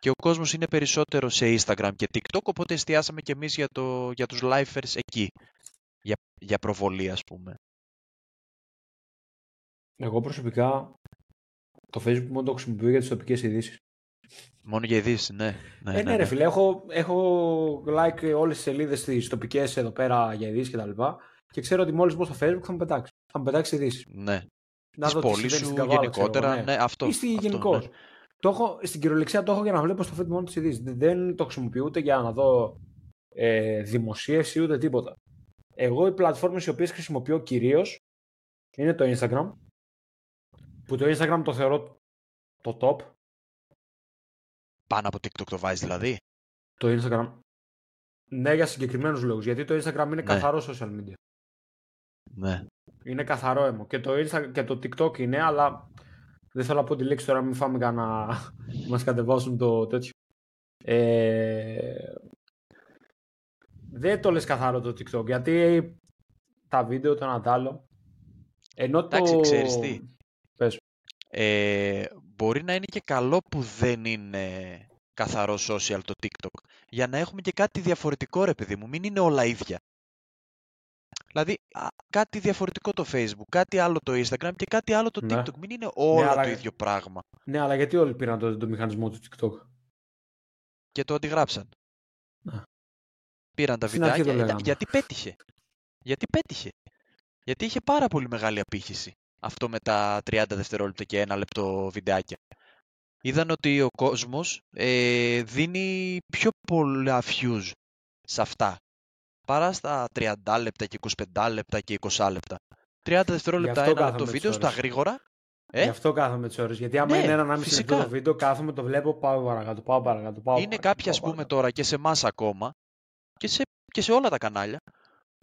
και ο κόσμος είναι περισσότερο σε Instagram και TikTok, οπότε εστιάσαμε και εμείς για, το, για τους lifers εκεί. Για, για προβολή, ας πούμε. Εγώ προσωπικά το Facebook μόνο το χρησιμοποιώ για τις τοπικές ειδήσεις. Μόνο για ειδήσεις, ναι. ναι, ε, ναι, ρε φίλε, έχω, έχω like όλες τις σελίδες τι τοπικές εδώ πέρα για ειδήσεις κτλ. Και, και ξέρω ότι μόλις μπω στο Facebook θα μου πετάξει. Θα μου πετάξεις ειδήσεις. Ναι. Να Της δω τι πόλης συμβαίνει σου στην Καβάλα, γενικότερα, ξέρω εγώ, ναι, αυτό. Ή στη αυτό, γενικώς. ναι. Το έχω, στην κυριολεξία το έχω για να βλέπω στο feed μόνο τι ειδήσει. Δεν το χρησιμοποιώ ούτε για να δω ε, δημοσίευση ούτε τίποτα. Εγώ οι πλατφόρμες οι οποίες χρησιμοποιώ κυρίως είναι το Instagram που το Instagram το θεωρώ το top. Πάνω από TikTok το βάζεις δηλαδή; Το Instagram ναι για συγκεκριμένους λόγους γιατί το Instagram είναι Ναι. καθαρό social media. Ναι. Είναι καθαρό έμο. Και το, Insta, και το TikTok είναι, αλλά δεν θέλω να πω τη λέξη τώρα, μην φάμε κανένα. μας κατεβάσουν το τέτοιο. Ε, δεν το λες καθαρό το TikTok, γιατί τα βίντεο το ένα τ' άλλο. Ενώ Εντάξει, το... ξέρεις τι. Πες. Ε, μπορεί να είναι και καλό που δεν είναι καθαρό social το TikTok. Για να έχουμε και κάτι διαφορετικό ρε παιδί μου. Μην είναι όλα ίδια. Δηλαδή α, κάτι διαφορετικό το Facebook, κάτι άλλο το Instagram και κάτι άλλο το Ναι. TikTok. Μην είναι όλο αλλά- το ίδιο πράγμα. Ναι, αλλά γιατί όλοι πήραν το, το μηχανισμό του TikTok; Και το αντιγράψαν. Ναι. Πήραν τα Στην αρχή το βιντεάκια. λέγαμε. γιατί πέτυχε. Γιατί πέτυχε. Γιατί είχε πάρα πολύ μεγάλη απήχηση. Αυτό με τα 30 δευτερόλεπτα και ένα λεπτό βιντεάκια. Είδαν ότι ο κόσμος ε, δίνει πιο πολλά views σε αυτά. Παρά στα 30 λεπτά και 25 λεπτά και 20 λεπτά. 30 δευτερόλεπτα αυτό ένα λεπτό κάθομαι βίντεο τις στα ώρες. γρήγορα. Ε, Γι' αυτό κάθομαι τις ώρες. Γιατί άμα Ναι, είναι ένα μισή φυσικά. λεπτό το βίντεο, κάθομαι, το βλέπω, πάω παρακάτω, πάω παρακάτω. Πάω είναι παρακάτω, κάποιοι, πάω ας πούμε, παρακάτω. τώρα και σε εμάς ακόμα και σε, και σε όλα τα κανάλια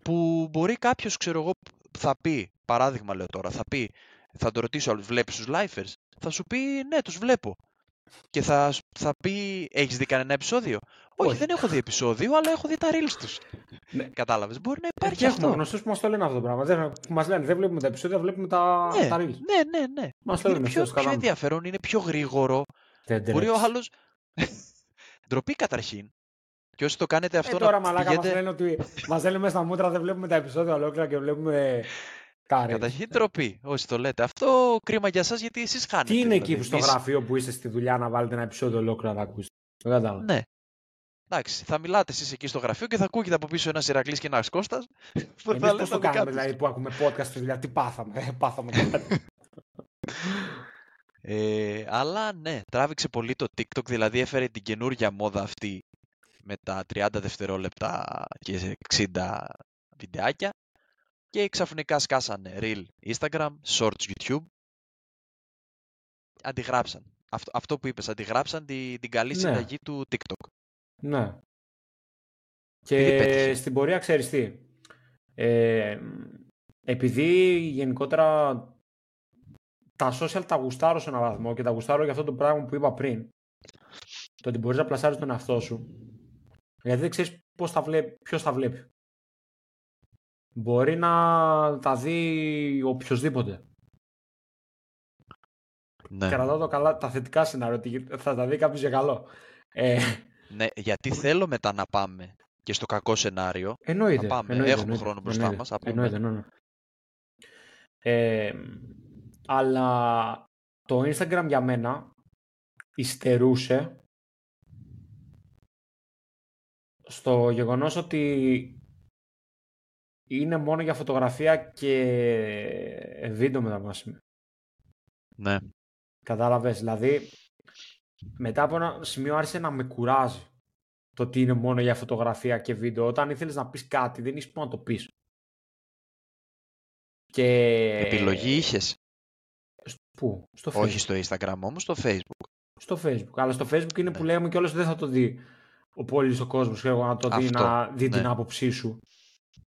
που μπορεί κάποιος, ξέρω εγώ, θα πει, παράδειγμα λέω τώρα, θα πει, θα το ρωτήσω, βλέπεις τους lifers, θα σου πει, ναι, τους βλέπω. Και θα, σ- θα πει, έχεις δει κανένα επεισόδιο; Όχι, Όχι. δεν έχω δει επεισόδιο, αλλά έχω δει τα reels τους. Ναι. Κατάλαβες. Μπορεί να Ε, υπάρχει και έχουμε αυτό. γνωστούς που μας το λένε αυτό το πράγμα. Δεν, που μας λένε, δεν βλέπουμε τα επεισόδια, βλέπουμε τα, Ναι, τα reels. ναι, ναι, ναι. Μας το Είναι λένε πιο, αυτός, πιο ενδιαφέρον, είναι πιο γρήγορο. Δεν Μπορεί ο τρέπεις. άλλος. Ντροπή καταρχήν. Και όσοι το κάνετε αυτό Ε, τώρα να μαλάκα πηγαίνετε... μας λένε ότι μας λένε μέσα στα μούτρα δεν βλέπουμε τα επεισόδια ολόκληρα και βλέπουμε τα reels. Καταρχήν ντροπή, όσοι το λέτε. Αυτό κρίμα για σας γιατί εσείς χάνετε. Τι είναι δηλαδή. εκεί που στο Εμείς- γραφείο που είστε στη δουλειά να βάλετε ένα επεισόδιο ολόκληρο να ακούσετε; Δεν κατάλαβα. Ναι. Εντάξει, θα μιλάτε εσείς εκεί στο γραφείο και θα ακούγεται από πίσω ένας Ηρακλής και ένας Κώστας. που Εμείς θα πώς λένε το δικά κάνουμε τους. δηλαδή που ακούμε podcast στη δουλειά, τι πάθαμε, ε, πάθαμε κάτι. Ε, αλλά ναι, τράβηξε πολύ το TikTok, δηλαδή έφερε την καινούργια μόδα αυτή με τα 30 δευτερόλεπτα και 60 βιντεάκια και ξαφνικά σκάσανε Reel Instagram, Shorts YouTube. Αντιγράψαν. Αυτό, αυτό που είπες, αντιγράψαν τη- την καλή Ναι. συνταγή του TikTok. ναι. Επειδή Και πέτυχε. στην πορεία ξέρεις τι. Ε, επειδή γενικότερα τα social τα γουστάρω σε έναν βαθμό και τα γουστάρω για αυτό το πράγμα που είπα πριν. Το ότι μπορείς να πλασάρεις τον εαυτό σου. Γιατί δεν ξέρεις πώς τα βλέπει, ποιος τα βλέπει. Μπορεί να τα δει οποιοδήποτε. Ναι. Κρατάω το καλά, τα θετικά σενάρια, ότι θα τα δει κάποιος για καλό. Ε, ναι, γιατί θέλω μετά να πάμε και στο κακό σενάριο. εννοείται. πάμε. εννοείται, Έχουμε εννοείται, χρόνο μπροστά εννοείται, μας, να πούμε. Εννοείται, ναι, ναι. Ε, αλλά το Instagram για μένα υστερούσε στο γεγονός ότι είναι μόνο για φωτογραφία και βίντεο μεταβάσιμο. Ναι. Κατάλαβες, δηλαδή μετά από ένα σημείο άρχισε να με κουράζει το ότι είναι μόνο για φωτογραφία και βίντεο. Όταν ήθελες να πεις κάτι δεν είσαι να το πεις. Και... Επιλογή είχες; Πού; Στο Facebook. Όχι στο Instagram όμως, στο Facebook. Στο Facebook. Αλλά στο Facebook είναι που ναι. λέμε κιόλας δεν θα το δει ο πόλης ο κόσμος ξέρω, να το δει, να δει την ναι. άποψή σου.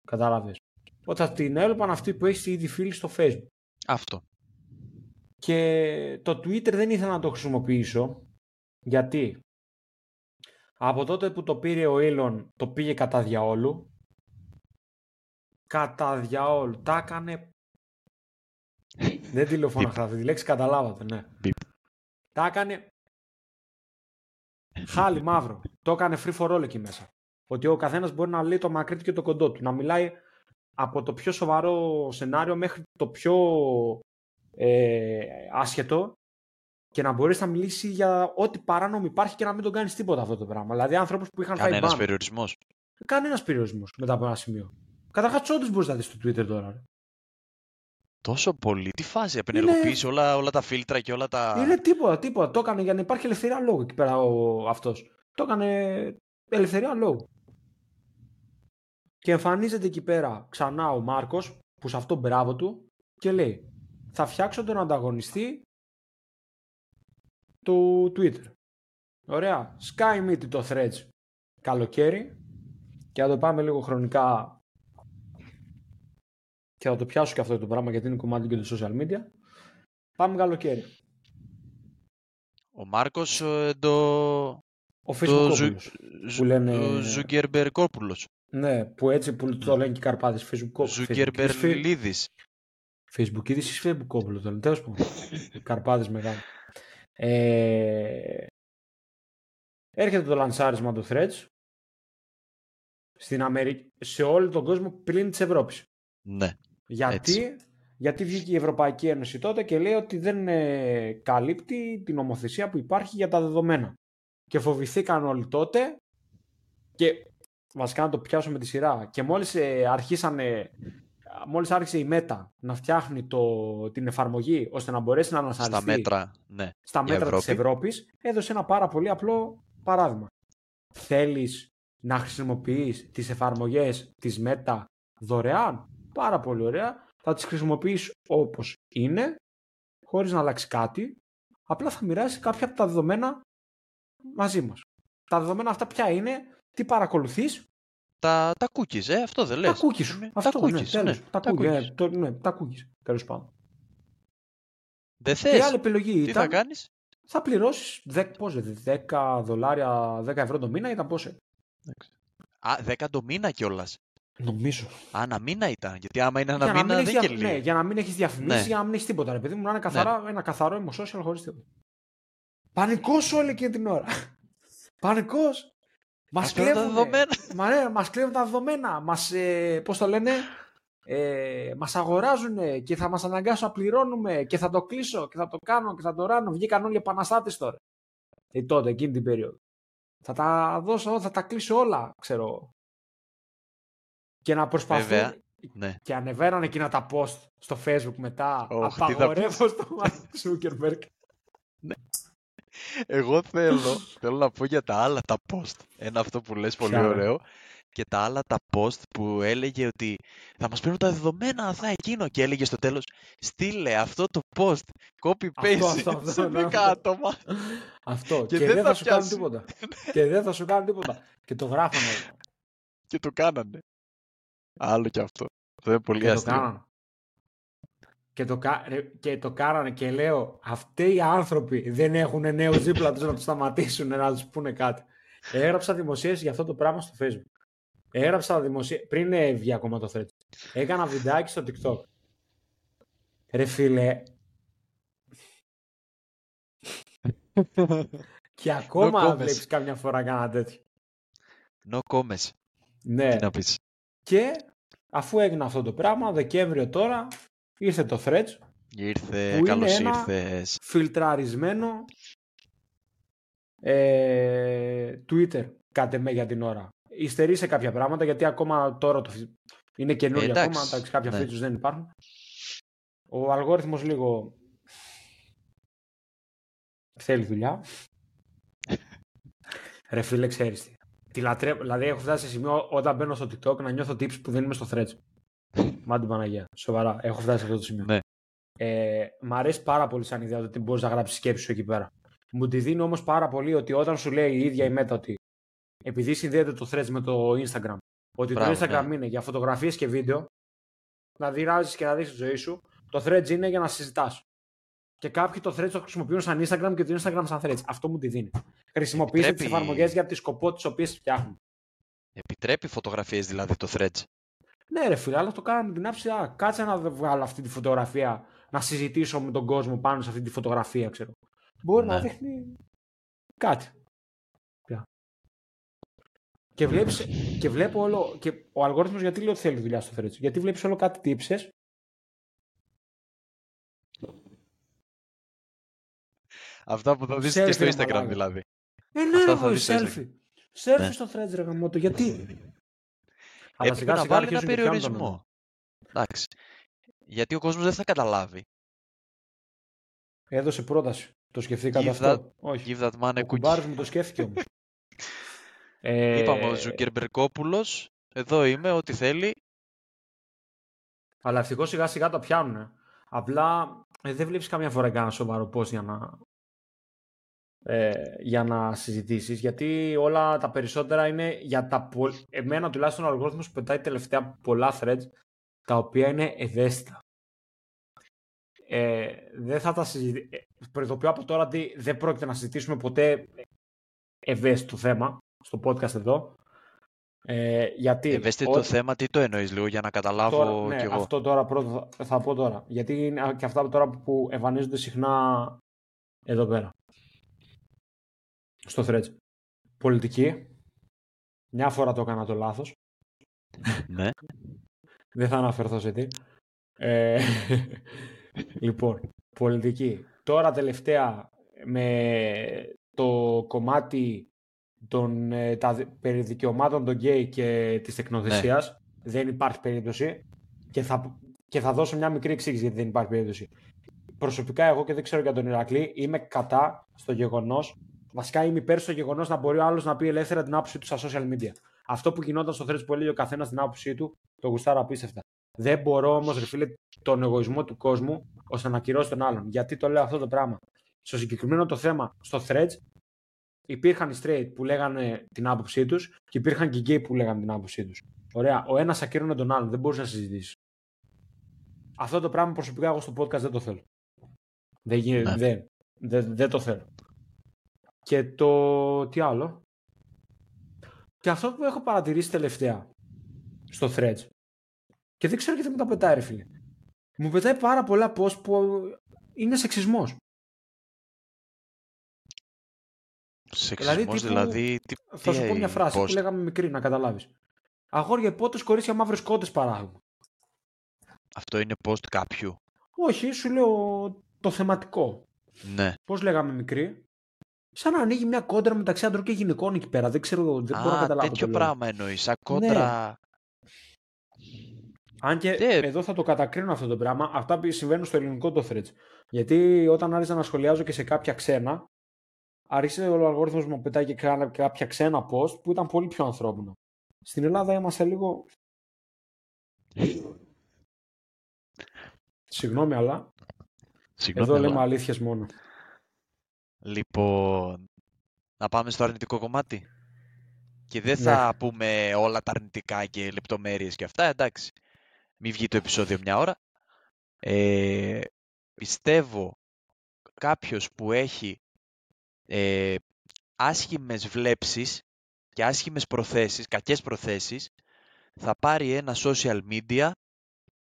Κατάλαβες. Όταν την έλειπαν αυτοί που έχεις ήδη φίλοι στο Facebook. Αυτό. Και το Twitter δεν ήθελα να το χρησιμοποιήσω. Γιατί; Από τότε που το πήρε ο Elon το πήγε κατά διαόλου. Κατά διαόλου. Τα έκανε... δεν τηλεφωνώ αυτά. Τη λέξη καταλάβατε, ναι. Τα έκανε χάλι μαύρο. Το έκανε free for all εκεί μέσα. Ότι ο καθένας μπορεί να λέει το μακρύ και το κοντό του. Να μιλάει από το πιο σοβαρό σενάριο μέχρι το πιο ε, άσχετο και να μπορείς να μιλήσεις για ό,τι παράνομο υπάρχει και να μην τον κάνεις τίποτα αυτό το πράγμα. Δηλαδή, άνθρωπου που είχαν φάει Κανένα περιορισμός. Κανένας περιορισμός μετά από ένα σημείο. Καταρχάς, όντω μπορείς να δεις στο Twitter τώρα. Τόσο πολύ. Τι φάση, απενεργοποιήσει είναι... όλα, όλα τα φίλτρα και όλα τα. Είναι τίποτα, τίποτα. Το έκανε για να υπάρχει ελευθερία λόγου εκεί πέρα αυτός. Το έκανε ελευθερία λόγου. Και εμφανίζεται εκεί πέρα ξανά ο Μάρκος, που σε αυτό μπράβο του, και λέει: Θα φτιάξω τον ανταγωνιστή του Twitter. Ωραία. Sky Meet το Threads καλοκαίρι και θα το πάμε λίγο χρονικά και θα το πιάσω και αυτό το πράγμα γιατί είναι κομμάτι και του social media. Πάμε καλοκαίρι. Ο Μάρκος ε, το... Ο Facebook που λένε... Ο Ζουγκερμπερκόπουλος. Ναι, που έτσι που το λένε και οι Καρπάτες. Facebook Ζουγκερμπερλίδης. Facebookίδης ή Facebook το λένε. Τέλος πάντων. Καρπάτες μεγάλοι. Ε... Έρχεται το λανσάρισμα του Threads στην Αμερική, σε όλο τον κόσμο πλην της Ευρώπης. Ναι. Γιατί, γιατί βγήκε η Ευρωπαϊκή Ένωση τότε και λέει ότι δεν ε, καλύπτει την νομοθεσία που υπάρχει για τα δεδομένα. Και φοβηθήκαν όλοι τότε και βασικά να το πιάσουμε με τη σειρά και μόλις ε, αρχίσανε μόλις άρχισε η ΜΕΤΑ να φτιάχνει το, την εφαρμογή ώστε να μπορέσει να ανασαρριστεί στα μέτρα, ναι, στα μέτρα Ευρώπη. της Ευρώπης, έδωσε ένα πάρα πολύ απλό παράδειγμα. Θέλεις να χρησιμοποιείς τις εφαρμογές της ΜΕΤΑ δωρεάν, πάρα πολύ ωραία, θα τις χρησιμοποιείς όπως είναι, χωρίς να αλλάξει κάτι, απλά θα μοιράσει κάποια από τα δεδομένα μαζί μας. Τα δεδομένα αυτά ποια είναι, τι παρακολουθείς, τα, τα cookies, ε, αυτό δεν λες. Τα cookies. Αυτό, τα ναι, cookies, ναι, Τα, τα cookies, ε, το, ναι, τα cookies, τέλος πάντων. Δεν θες; Και άλλη επιλογή Τι ήταν, θα κάνεις; Θα πληρώσεις 10, πώς, 10 δολάρια, 10 ευρώ το μήνα, ήταν πόσο. Α, 10 το μήνα κιόλας. Νομίζω. Α, ένα μήνα ήταν. Γιατί άμα είναι ένα για μήνα δεν δια... Ναι, για να μην έχεις διαφημίσει, ναι. για να μην έχεις τίποτα. Ρε παιδί μου, να είναι καθαρά, ναι. ένα καθαρό social χωρίς τίποτα. Πανικός όλη και την ώρα. Πανικός. Μας κλέβουν τα δεδομένα. Μα, ναι, μας κλέβουν τα δεδομένα. Μας, ε, πώς το λένε, ε, μας αγοράζουν και θα μας αναγκάσουν να πληρώνουμε και θα το κλείσω και θα το κάνω και θα το ράνω. Βγήκαν όλοι οι επαναστάτες τώρα. Ε, τότε, εκείνη την περίοδο. Θα τα δώσω, θα τα κλείσω όλα, ξέρω. Και να προσπαθούν. Βέβαια, ναι. Και ανεβαίνανε εκείνα τα post στο facebook μετά. Oh, απαγορεύω στο Mark Zuckerberg. Ναι. Εγώ θέλω, θέλω να πω για τα άλλα τα post. Ένα αυτό που λες πολύ ωραίο. Και τα άλλα τα post που έλεγε ότι θα μας παίρνουν τα δεδομένα, θα εκείνο. Και έλεγε στο τέλος, στείλε αυτό το post, copy paste αυτό, αυτό, σε 10 ναι, άτομα. Αυτό. Και, και δεν, θα, σου κάνουν τίποτα. και δεν θα σου κάνουν τίποτα. και το γράφανε. και το κάνανε. Άλλο και αυτό. Αυτό είναι πολύ αστείο και το, και το κάνανε και λέω αυτοί οι άνθρωποι δεν έχουν νέους δίπλα τους να τους σταματήσουν να τους πούνε κάτι. Έγραψα δημοσίευση για αυτό το πράγμα στο facebook. Έγραψα δημοσίευση πριν βγει ακόμα το thread. Έκανα βιντεάκι στο tiktok. Ρε φίλε. και ακόμα no βλέπεις κάμια φορά κάνα τέτοιο. No comments. Ναι. Τι να πεις. Και αφού έγινε αυτό το πράγμα, Δεκέμβριο τώρα, Ήρθε το Threads. Ήρθε, Που καλώς είναι ένα- ήρθες. Φιλτραρισμένο ε, Twitter, κάτε με για την ώρα. Υστερεί σε κάποια πράγματα γιατί ακόμα τώρα το, φυ- είναι καινούργιο Ε, εντάξει, ακόμα, εντάξει, κάποια ναι. features δεν υπάρχουν. Ο αλγόριθμος λίγο θέλει δουλειά. Ρε φίλε, ξέρεις τι. Τη λατρεύω. Δηλαδή, έχω φτάσει σε σημείο όταν μπαίνω στο TikTok να νιώθω tips που δεν είμαι στο threads. Μα την Παναγία. Σοβαρά. Έχω φτάσει σε αυτό το σημείο. Ναι. Ε, μ' αρέσει πάρα πολύ σαν ιδέα το ότι μπορείς να γράψεις σκέψη σου εκεί πέρα. Μου τη δίνει όμως πάρα πολύ ότι όταν σου λέει η ίδια η Meta ότι επειδή συνδέεται το threads με το Instagram, ότι Μπράβο, το Instagram ναι. είναι για φωτογραφίες και βίντεο, να δειράζει και να δεις τη ζωή σου, το threads είναι για να συζητάς. Και κάποιοι το threads το χρησιμοποιούν σαν Instagram και το Instagram σαν threads. Αυτό μου τη δίνει. Χρησιμοποιήστε τις Επιτρέπει- εφαρμογές για τη σκοπό τις οποίες φτιάχνουν. Επιτρέπει φωτογραφίες δηλαδή το Threads; Ναι, ρε φίλε, αλλά το κάναμε την άψη. Α, κάτσε να βγάλω αυτή τη φωτογραφία, να συζητήσω με τον κόσμο πάνω σε αυτή τη φωτογραφία, ξέρω. Μπορεί να Ναι. δείχνει κάτι. Πια. Και, βλέπεις, και βλέπω όλο. Και ο αλγόριθμος γιατί λέει ότι θέλει δουλειά στο Threads. Γιατί βλέπεις όλο κάτι τύψε. Αυτά που θα δεις Selfie, και στο ρε Instagram μαλάκα. δηλαδή. Ε, ναι, Αυτά ρε, θα βοη, δεις στο selfie. Selfie Ναι. στο Threads, ρε γαμώτο. Γιατί. Αλλά Έπρεπε σιγά να σιγά βάλει ένα αρχίζουν και πιάνουν τον νόμο. περιορισμό. Εντάξει. Γιατί ο κόσμος δεν θα καταλάβει. Έδωσε πρόταση. Το σκεφτήκατε Give αυτό; Όχι. Give that man a Ο cookie. κουμπάρος μου το σκέφτηκε όμως. ε, Είπαμε ο Ζουκερμπερκόπουλος, εδώ είμαι, ό,τι θέλει. Αλλά ευτυχώς σιγά σιγά το πιάνουν. Απλά ε, δεν βλέπεις καμιά φορά κανένα σοβαρό post για να, ε, για να συζητήσεις γιατί όλα τα περισσότερα είναι για τα πο- εμένα τουλάχιστον ο αλγόριθμος πετάει τελευταία πολλά threads τα οποία είναι ευαίσθητα. Ε, δεν θα τα συζητήσω. Προειδοποιώ από τώρα ότι δεν πρόκειται να συζητήσουμε ποτέ ευαίσθητο θέμα στο podcast εδώ. Ε, γιατί Ευαίσθητο ό- θέμα, τι το εννοείς λίγο για να καταλάβω Τώρα, ναι, κι εγώ. αυτό τώρα πρώτο θα, θα πω τώρα. Γιατί είναι και αυτά τώρα που εμφανίζονται συχνά εδώ πέρα. Στο threads. Πολιτική. Μια φορά το έκανα το λάθος. Ναι. Δεν θα αναφερθώ σε τι. Ε, λοιπόν, πολιτική. Τώρα τελευταία με το κομμάτι των ε, τα, δι- περί δικαιωμάτων των γκέι και της τεκνοθεσίας δεν υπάρχει περίπτωση και θα, και θα δώσω μια μικρή εξήγηση γιατί δεν υπάρχει περίπτωση. Προσωπικά εγώ και δεν ξέρω για τον Ηρακλή είμαι κατά στο γεγονός Βασικά είμαι υπέρ στο γεγονός να μπορεί ο άλλος να πει ελεύθερα την άποψή του στα social media. Αυτό που γινόταν στο threads που έλεγε ο καθένας την άποψή του, το γουστάρω απίστευτα. Δεν μπορώ όμως, ρε φίλε, τον εγωισμό του κόσμου ώστε να ακυρώσει τον άλλον. Γιατί το λέω αυτό το πράγμα. Στο συγκεκριμένο το θέμα, στο threads, υπήρχαν οι straight που λέγανε την άποψή τους και υπήρχαν και οι gay που λέγανε την άποψή τους. Ωραία. Ο ένας ακύρωνε τον άλλον, δεν μπορούσε να συζητήσεις. Αυτό το πράγμα προσωπικά εγώ στο podcast δεν το θέλω. Δεν, γι- Ναι. δεν, δεν, δεν το θέλω. Και το. Τι άλλο; Και αυτό που έχω παρατηρήσει τελευταία στο threads. Και δεν ξέρω γιατί μου τα πετάει, ρε φίλε. Μου πετάει πάρα πολλά post που είναι σεξισμός. Σεξισμός τύπου- δηλαδή, τι, Θα τι σου πω μια φράση post; που λέγαμε μικρή να καταλάβεις. Αγόρια πότες, κορίτσια μαύρες κότες παράδειγμα. Αυτό είναι post κάποιου; Όχι, σου λέω το θεματικό. Ναι. Πώς λέγαμε μικρή; Σαν να ανοίγει μια κόντρα μεταξύ ανδρών και γυναικών εκεί πέρα. Δεν ξέρω, δεν μπορώ να Α, καταλάβω. τέτοιο το λόγο. πράγμα εννοείς. Σαν κόντρα... Αν και Ναι. εδώ θα το κατακρίνω αυτό το πράγμα, αυτά που συμβαίνουν στο ελληνικό το threads. Γιατί όταν άρχισα να σχολιάζω και σε κάποια ξένα, άρχισε ο αλγόριθμος μου να πετάει και κάνα- κάποια ξένα post που ήταν πολύ πιο ανθρώπινο. Στην Ελλάδα είμαστε λίγο... Συγγνώμη, αλλά Συγγνώμη, εδώ αλλά- λέμε αλήθειες μόνο. Λοιπόν, να πάμε στο αρνητικό κομμάτι. Και δεν θα πούμε όλα τα αρνητικά και λεπτομέρειες και αυτά, εντάξει. Μην βγει το επεισόδιο μια ώρα. Ε, πιστεύω κάποιος που έχει ε, άσχημες βλέψεις και άσχημες προθέσεις, κακές προθέσεις, θα πάρει ένα social media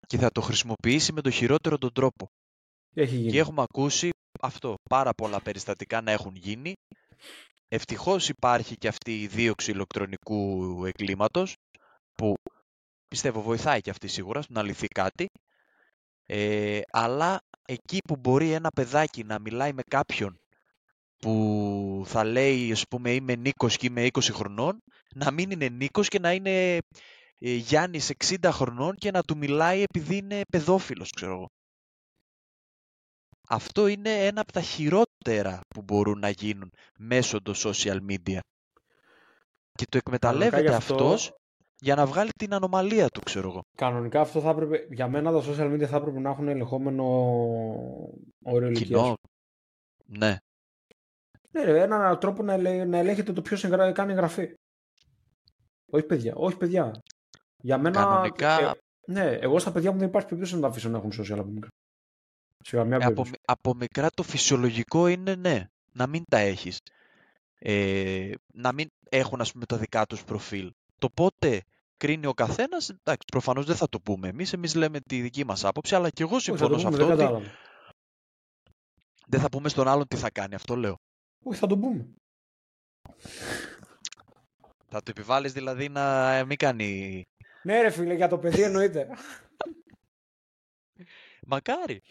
και θα το χρησιμοποιήσει με το χειρότερο τον τρόπο. Έχει γίνει. Και έχουμε ακούσει αυτό, πάρα πολλά περιστατικά να έχουν γίνει. Ευτυχώς υπάρχει και αυτή η δίωξη ηλεκτρονικού εγκλήματος, που πιστεύω βοηθάει και αυτή σίγουρα στο να λυθεί κάτι. Ε, αλλά εκεί που μπορεί ένα παιδάκι να μιλάει με κάποιον που θα λέει, ας πούμε, είμαι Νίκος και είμαι 20 χρονών, να μην είναι Νίκος και να είναι ε, Γιάννης 60 χρονών και να του μιλάει επειδή είναι παιδόφιλος, ξέρω εγώ. Αυτό είναι ένα από τα χειρότερα που μπορούν να γίνουν μέσω των social media. Και το εκμεταλλεύεται αυτό... αυτός για να βγάλει την ανομαλία του, ξέρω εγώ. Κανονικά αυτό θα έπρεπε, για μένα τα social media θα έπρεπε να έχουν ελεγχόμενο όριο ηλικίας. Ναι. Ναι, ρε, έναν τρόπο να, ελέ, να ελέγχεται το ποιος κάνει εγγραφή. Όχι παιδιά, όχι παιδιά. Για μένα. Κανονικά. Ε, ναι, εγώ στα παιδιά μου δεν υπάρχει περίπτωση να τα αφήσω να έχουν social από μικρά. Σε καμιά ε, από, από μικρά το φυσιολογικό είναι ναι, να μην τα έχεις. Ε, να μην έχουν ας πούμε τα δικά τους προφίλ. Το πότε κρίνει ο καθένας, εντάξει, προφανώς δεν θα το πούμε εμείς, εμείς λέμε τη δική μας άποψη, αλλά και εγώ συμφωνώ σε αυτό δεν ότι δεν θα πούμε στον άλλον τι θα κάνει, αυτό λέω. Όχι, θα το πούμε. Θα το επιβάλλεις δηλαδή να μην κάνει... Ναι ρε φίλε, για το παιδί εννοείται. Μακάρι.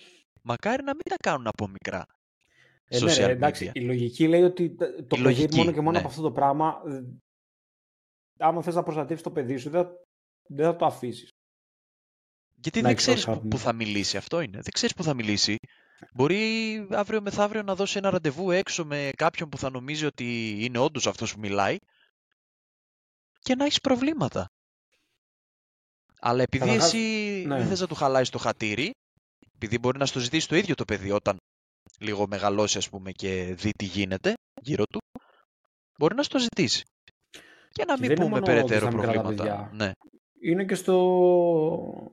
Μακάρι να μην τα κάνουν από μικρά. Ε, ναι, ρε, εντάξει, η λογική λέει ότι το η παιδί μόνο και μόνο ναι. από αυτό το πράγμα ε, άμα θες να προστατεύεις το παιδί σου δεν, δεν θα το αφήσεις. Γιατί δεν ξέρεις που, θα μιλήσει αυτό είναι. Δεν ξέρεις που θα μιλήσει. Μπορεί αύριο μεθαύριο να δώσει ένα ραντεβού έξω με κάποιον που θα νομίζει ότι είναι όντως αυτός που μιλάει και να έχεις προβλήματα. Αλλά επειδή εσύ ναι. δεν θες να του χαλάει το χατήρι, επειδή μπορεί να στο ζητήσει το ίδιο το παιδί όταν λίγο μεγαλώσει ας πούμε και δει τι γίνεται γύρω του, μπορεί να στο ζητήσει. Και να μην πούμε περαιτέρω προβλήματα. Ναι. Είναι και στο...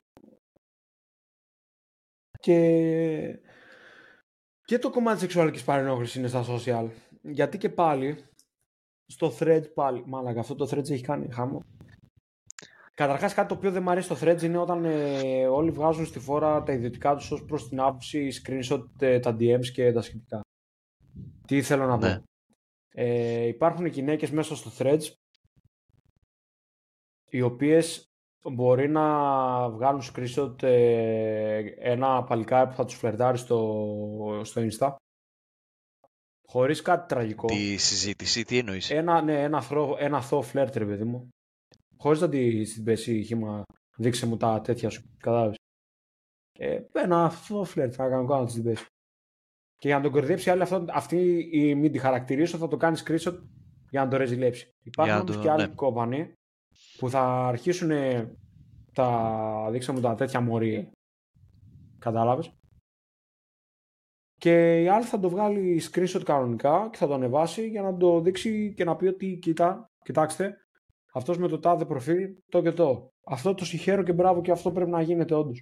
Και... και το κομμάτι της σεξουαλικής παρενόχλησης είναι στα social. Γιατί και πάλι, στο thread πάλι, μάλλον αυτό το thread έχει κάνει χάμο. Καταρχάς κάτι το οποίο δεν μου αρέσει στο threads είναι όταν ε, όλοι βγάζουν στη φόρα τα ιδιωτικά τους ως προς την άποψη, screenshot, ε, τα DMs και τα σχετικά. Τι θέλω να πω. Ναι. Ε, υπάρχουν γυναίκες μέσα στο threads οι οποίες μπορεί να βγάλουν screenshot ε, ένα παλικάρι που θα τους φλερτάρει στο, στο Insta χωρίς κάτι τραγικό. Τη συζήτηση, τι εννοείς; Ένα, ναι, ένα, θρό, ένα αθώο φλερτ, ρε παιδί μου. Χωρίς να την πέσει χήμα, δείξε μου τα τέτοια σου, κατάλαβες. Ε, ένα αθώο φλερτ, θα κάνω κάνω την πέσει. Και για να τον κορδέψει άλλη αυτό, αυτή η μην τη χαρακτηρίσω θα το κάνει screenshot για να το ρεζιλέψει. Υπάρχουν όμως και άλλοι ναι. κόμπανοι που θα αρχίσουν τα δείξα μου τα τέτοια μωρή κατάλαβες και η άλλη θα το βγάλει screenshot κανονικά και θα το ανεβάσει για να το δείξει και να πει ότι κοίτα, κοιτάξτε αυτός με το τάδε προφίλ το και το αυτό το συγχαίρω και μπράβο και αυτό πρέπει να γίνεται όντως.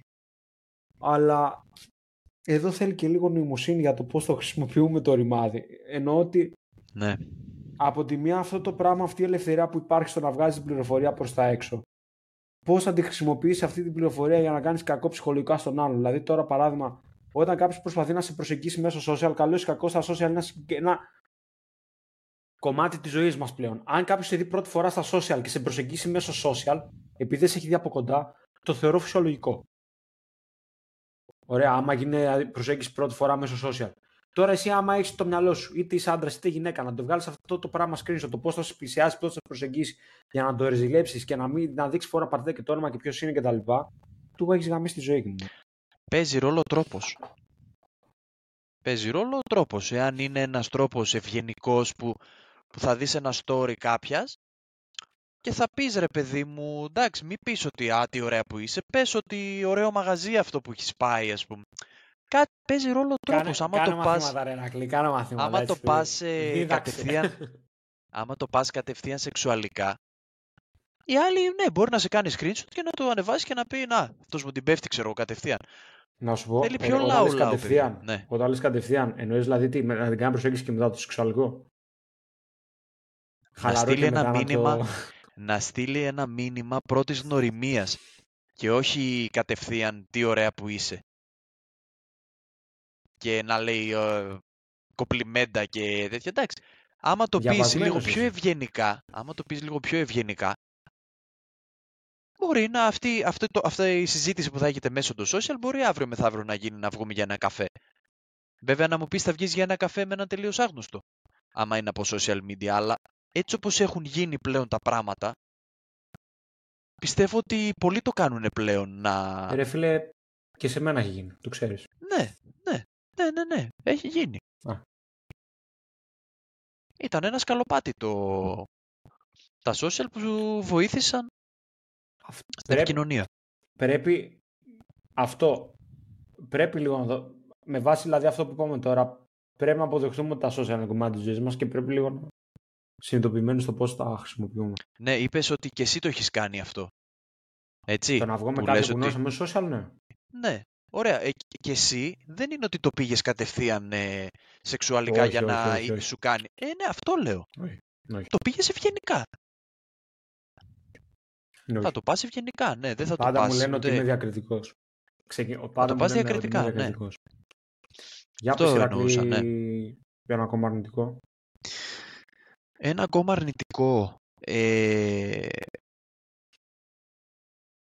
αλλά εδώ θέλει και λίγο νοημοσύνη για το πώς το χρησιμοποιούμε το ρημάδι εννοώ ότι ναι από τη μία αυτό το πράγμα, αυτή η ελευθερία που υπάρχει στο να βγάζεις την πληροφορία προς τα έξω. Πώς θα τη χρησιμοποιήσει αυτή την πληροφορία για να κάνεις κακό ψυχολογικά στον άλλον. Δηλαδή, τώρα παράδειγμα, όταν κάποιος προσπαθεί να σε προσεγγίσει μέσω social, καλό ή κακό στα social είναι ένα κομμάτι της ζωής μας πλέον. Αν κάποιος σε δει πρώτη φορά στα social και σε προσεγγίσει μέσω social, επειδή δεν σε έχει δει από κοντά, το θεωρώ φυσιολογικό. Ωραία, άμα γίνει προσέγγιση πρώτη φορά μέσω social. Τώρα, εσύ, άμα έχεις το μυαλό σου, είτε είσαι άντρας είτε γυναίκα, να το βγάλεις αυτό το πράγμα screenshot, το πώ θα σε πλησιάσει, πώς θα σε προσεγγίσει, για να το ρεζιλέψεις και να, μην, να δείξεις φορά παρτέ και το όνομα και ποιος είναι κτλ. Του έχεις γαμίσει τη ζωή μου. Παίζει ρόλο τρόπος. Παίζει ρόλο ο τρόπος. Εάν είναι ένας τρόπος ευγενικός που, που θα δεις ένα story κάποιας και θα πεις ρε παιδί μου, εντάξει, μην πεις ότι α, τι ωραία που είσαι, πες ότι ωραίο μαγαζί αυτό που έχεις πάει, ας πούμε κάτι παίζει ρόλο ο τρόπος. Άμα το πας, άμα το πας ε, κατευθείαν, άμα το πας κατευθείαν σεξουαλικά, η άλλη, ναι, μπορεί να σε κάνει screenshot και να το ανεβάσεις και να πει Να, αυτός μου την πέφτει, ξέρω κατευθείαν. Να σου πω, Θέλει πιο ε, λαό, λαό, κατευθείαν, ναι. Όταν λες κατευθείαν, εννοείς δηλαδή τι, να την κάνεις προσέγγιση και μετά το σεξουαλικό; Να στείλει ένα μήνυμα, το... να στείλει ένα μήνυμα πρώτης γνωριμίας και όχι κατευθείαν τι ωραία που είσαι και να λέει ε, κοπλιμέντα και τέτοια. Εντάξει, άμα το πεις λίγο πιο ευγενικά, άμα το πεις λίγο πιο ευγενικά, Μπορεί να αυτή, αυτή, το, αυτή η συζήτηση που θα έχετε μέσω του social μπορεί αύριο μεθαύριο να γίνει να βγούμε για ένα καφέ. Βέβαια να μου πεις θα βγεις για ένα καφέ με έναν τελείως άγνωστο. Άμα είναι από social media. Αλλά έτσι όπως έχουν γίνει πλέον τα πράγματα, πιστεύω ότι πολλοί το κάνουν πλέον να... Ρε φίλε, και σε μένα έχει γίνει, το ξέρεις. Ναι, ναι, ναι, ναι, ναι, έχει γίνει. Α. Ήταν ένα σκαλοπάτι το... τα social που βοήθησαν Αυ- στην Πρέπει, επικοινωνία. πρέπει αυτό, πρέπει λίγο να δω, με βάση δηλαδή αυτό που είπαμε τώρα, πρέπει να αποδεχτούμε ότι τα social είναι κομμάτι της ζωής μας και πρέπει λίγο να συνειδητοποιημένοι στο πώς τα χρησιμοποιούμε. Ναι, είπες ότι και εσύ το έχεις κάνει αυτό. Έτσι, Το να βγω με που κάποιον λες που ότι... γνώρισα μέσω social, ναι. Ναι, ωραία. Ε, και- και εσύ δεν είναι ότι το πήγες κατευθείαν ε, σεξουαλικά Όχι, για όχι, να όχι, ε, όχι. σου κάνει. Ε, ναι, αυτό λέω. Όχι. Όχι. Το πήγες ευγενικά. Ναι, Θα όχι. το πας ευγενικά, ναι. Δεν θα Πάντα το πας μου λένε ότι ούτε- είμαι διακριτικός. Ξεκι... Πάντα το μου πας λένε διακριτικά, ότι είμαι ναι. διακριτικός. Για Αυτό πες, εννοούσα, Ηρακλή, ναι. για ένα ακόμα αρνητικό. Ένα ακόμα αρνητικό. Ε...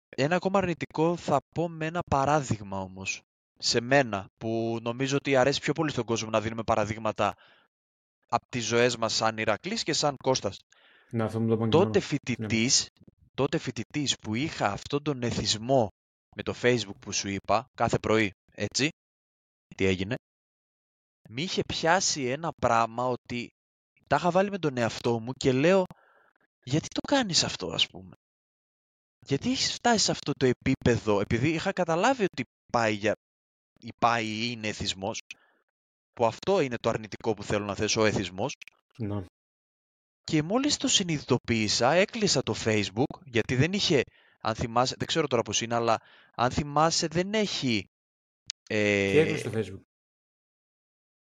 Ένα ακόμα αρνητικό θα πω με ένα παράδειγμα όμως. Σε μένα, που νομίζω ότι αρέσει πιο πολύ στον κόσμο να δίνουμε παραδείγματα από τις ζωές μας σαν Ηρακλής και σαν Κώστας. Ναι, αυτό μου το είπαν και Τότε εμένα. φοιτητής, τότε φοιτητής που είχα αυτόν τον εθισμό με το facebook που σου είπα κάθε πρωί, έτσι, τι έγινε, μη είχε πιάσει ένα πράγμα ότι τα είχα βάλει με τον εαυτό μου και λέω γιατί το κάνεις αυτό ας πούμε; Γιατί έχεις φτάσεις σε αυτό το επίπεδο, επειδή είχα καταλάβει ότι πάει, για... ή πάει ή είναι εθισμός, που αυτό είναι το αρνητικό που θέλω να θέσω, ο εθισμός, Ναι. και μόλις το συνειδητοποίησα, έκλεισα το Facebook, γιατί δεν είχε, αν θυμάσαι, δεν ξέρω τώρα πώς είναι, αλλά αν θυμάσαι δεν έχει... Τι Ε, έκλεισε στο facebook;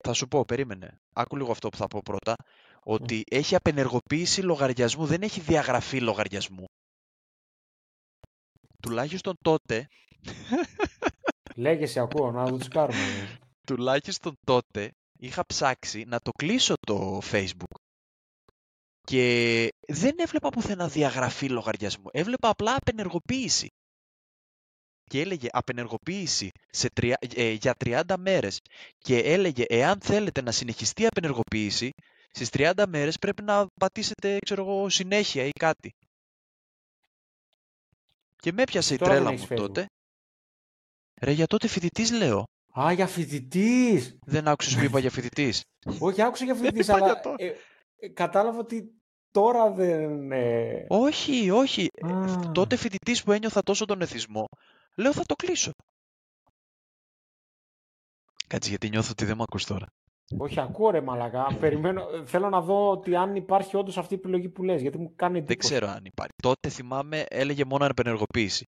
θα σου πω, περίμενε. Άκου λίγο αυτό που θα πω πρώτα. Ότι έχει απενεργοποίηση λογαριασμού, δεν έχει διαγραφή λογαριασμού. Τουλάχιστον τότε, Λέγε σε ακούω, να το τσικάρουμε. τουλάχιστον τότε είχα ψάξει να το κλείσω το Facebook. Και δεν έβλεπα πουθενά διαγραφή λογαριασμού. Έβλεπα απλά απενεργοποίηση. Και έλεγε απενεργοποίηση σε τρια- ε, για 30 μέρες. Και έλεγε εάν θέλετε να συνεχιστεί η απενεργοποίηση, στις 30 μέρες πρέπει να πατήσετε ξέρω εγώ, συνέχεια ή κάτι. Και με έπιασε η Τώρα δεν τρέλα έχεις μου Facebook. τότε. Ρε για τότε φοιτητής λέω. Α, για φοιτητής! Δεν άκουσες που είπα για φοιτητής. Όχι, άκουσα για φοιτητή, είπα αλλά για το. ε, ε, κατάλαβα ότι τώρα δεν. Ε... όχι, όχι. Ε, Α. Τότε φοιτητής που ένιωθα τόσο τον εθισμό, λέω θα το κλείσω. Κάτσε γιατί νιώθω ότι δεν με ακούς τώρα. Όχι, ακούω ρε μαλακά. Περιμένω, ε, θέλω να δω ότι αν υπάρχει όντως αυτή η επιλογή που λες, γιατί μου κάνει Δεν εντύπωση. ξέρω αν υπάρχει. Τότε θυμάμαι έλεγε μόνο ανεπενεργοποίηση.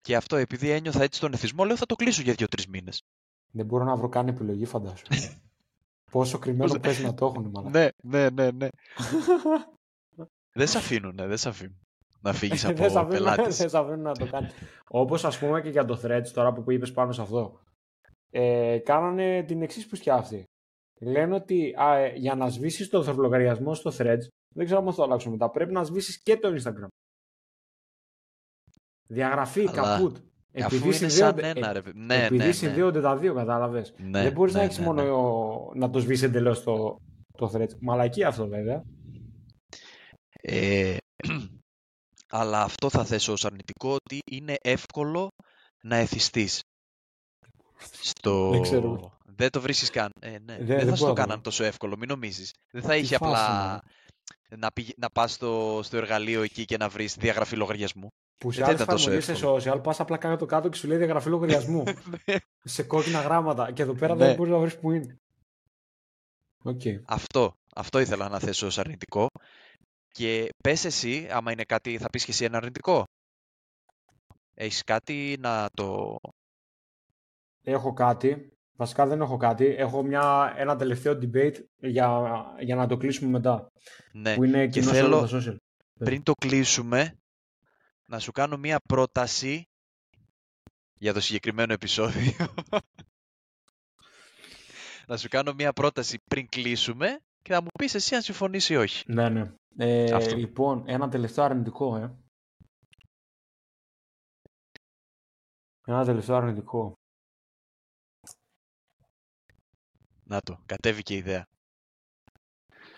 Και αυτό επειδή ένιωθα έτσι τον εθισμό, λέω θα το κλείσω για δύο-τρεις μήνες. Δεν μπορώ να βρω καν επιλογή, φαντάσου. Πόσο κρυμμένο Πώς- παίζει να το έχουν, μαλακά. Ναι, ναι, ναι, ναι. δεν σε αφήνουν, δεν σε αφήνουν. Να φύγεις δεν σε από αφήνουν, πελάτη. δεν σε αφήνουν να το κάνεις. Όπως ας πούμε και για το Threads τώρα που είπες πάνω σε αυτό. Ε, κάνανε την εξής πουστιά αυτή. Λένε ότι α, ε, για να σβήσεις το λογαριασμό στο Threads, δεν ξέρω αν θα το αλλάξω μετά, πρέπει να σβήσεις και το Instagram. Διαγραφή, Αλλά, καπούτ. Αφού Επειδή είναι σαν συνδέονται, ένα, ε, ρε. παιδί. Ναι, επειδή ναι, ναι. συνδέονται τα δύο, κατάλαβες. Ναι, δεν μπορείς ναι, να έχεις ναι, μόνο ναι. να το σβήσεις εντελώς το, το Threads. Μαλακή αυτό βέβαια. Ε, αλλά αυτό θα θέσω ως αρνητικό ότι είναι εύκολο να εθιστείς. Στο... Δεν ξέρω. Δεν το βρίσκεις καν. Ε, ναι. Δεν- Δεν, δεν θα σου μπορώ το να το κάναν βρω. τόσο εύκολο, μην νομίζεις. Δεν θα είχε φάση απλά να, πηγε... να πας στο... στο εργαλείο εκεί και να βρεις διαγραφή λογαριασμού. Που σε δεν άλλες ήταν τόσο εφαρμογές σε social πας απλά κάτω κάτω και σου λέει διαγραφή λογαριασμού. σε κόκκινα γράμματα. Και εδώ πέρα Ναι. δεν μπορείς να βρεις που είναι. Οκ. Αυτό, αυτό ήθελα να θέσω ως αρνητικό. Και πες εσύ, άμα είναι κάτι, θα πεις και εσύ ένα αρνητικό. Έχεις κάτι να το... Έχω κάτι. Βασικά δεν έχω κάτι. Έχω μια, ένα τελευταίο debate για, για να το κλείσουμε μετά. Ναι. Που είναι και κοινός σε θέλω- όλα τα social. πριν το κλείσουμε, να σου κάνω μία πρόταση για το συγκεκριμένο επεισόδιο. να σου κάνω μία πρόταση πριν κλείσουμε και θα μου πεις εσύ αν συμφωνείς ή όχι. Ναι, ναι. Ε, Αυτό. λοιπόν, ένα τελευταίο αρνητικό, ε. Ένα τελευταίο αρνητικό. Να το, κατέβηκε η ιδέα.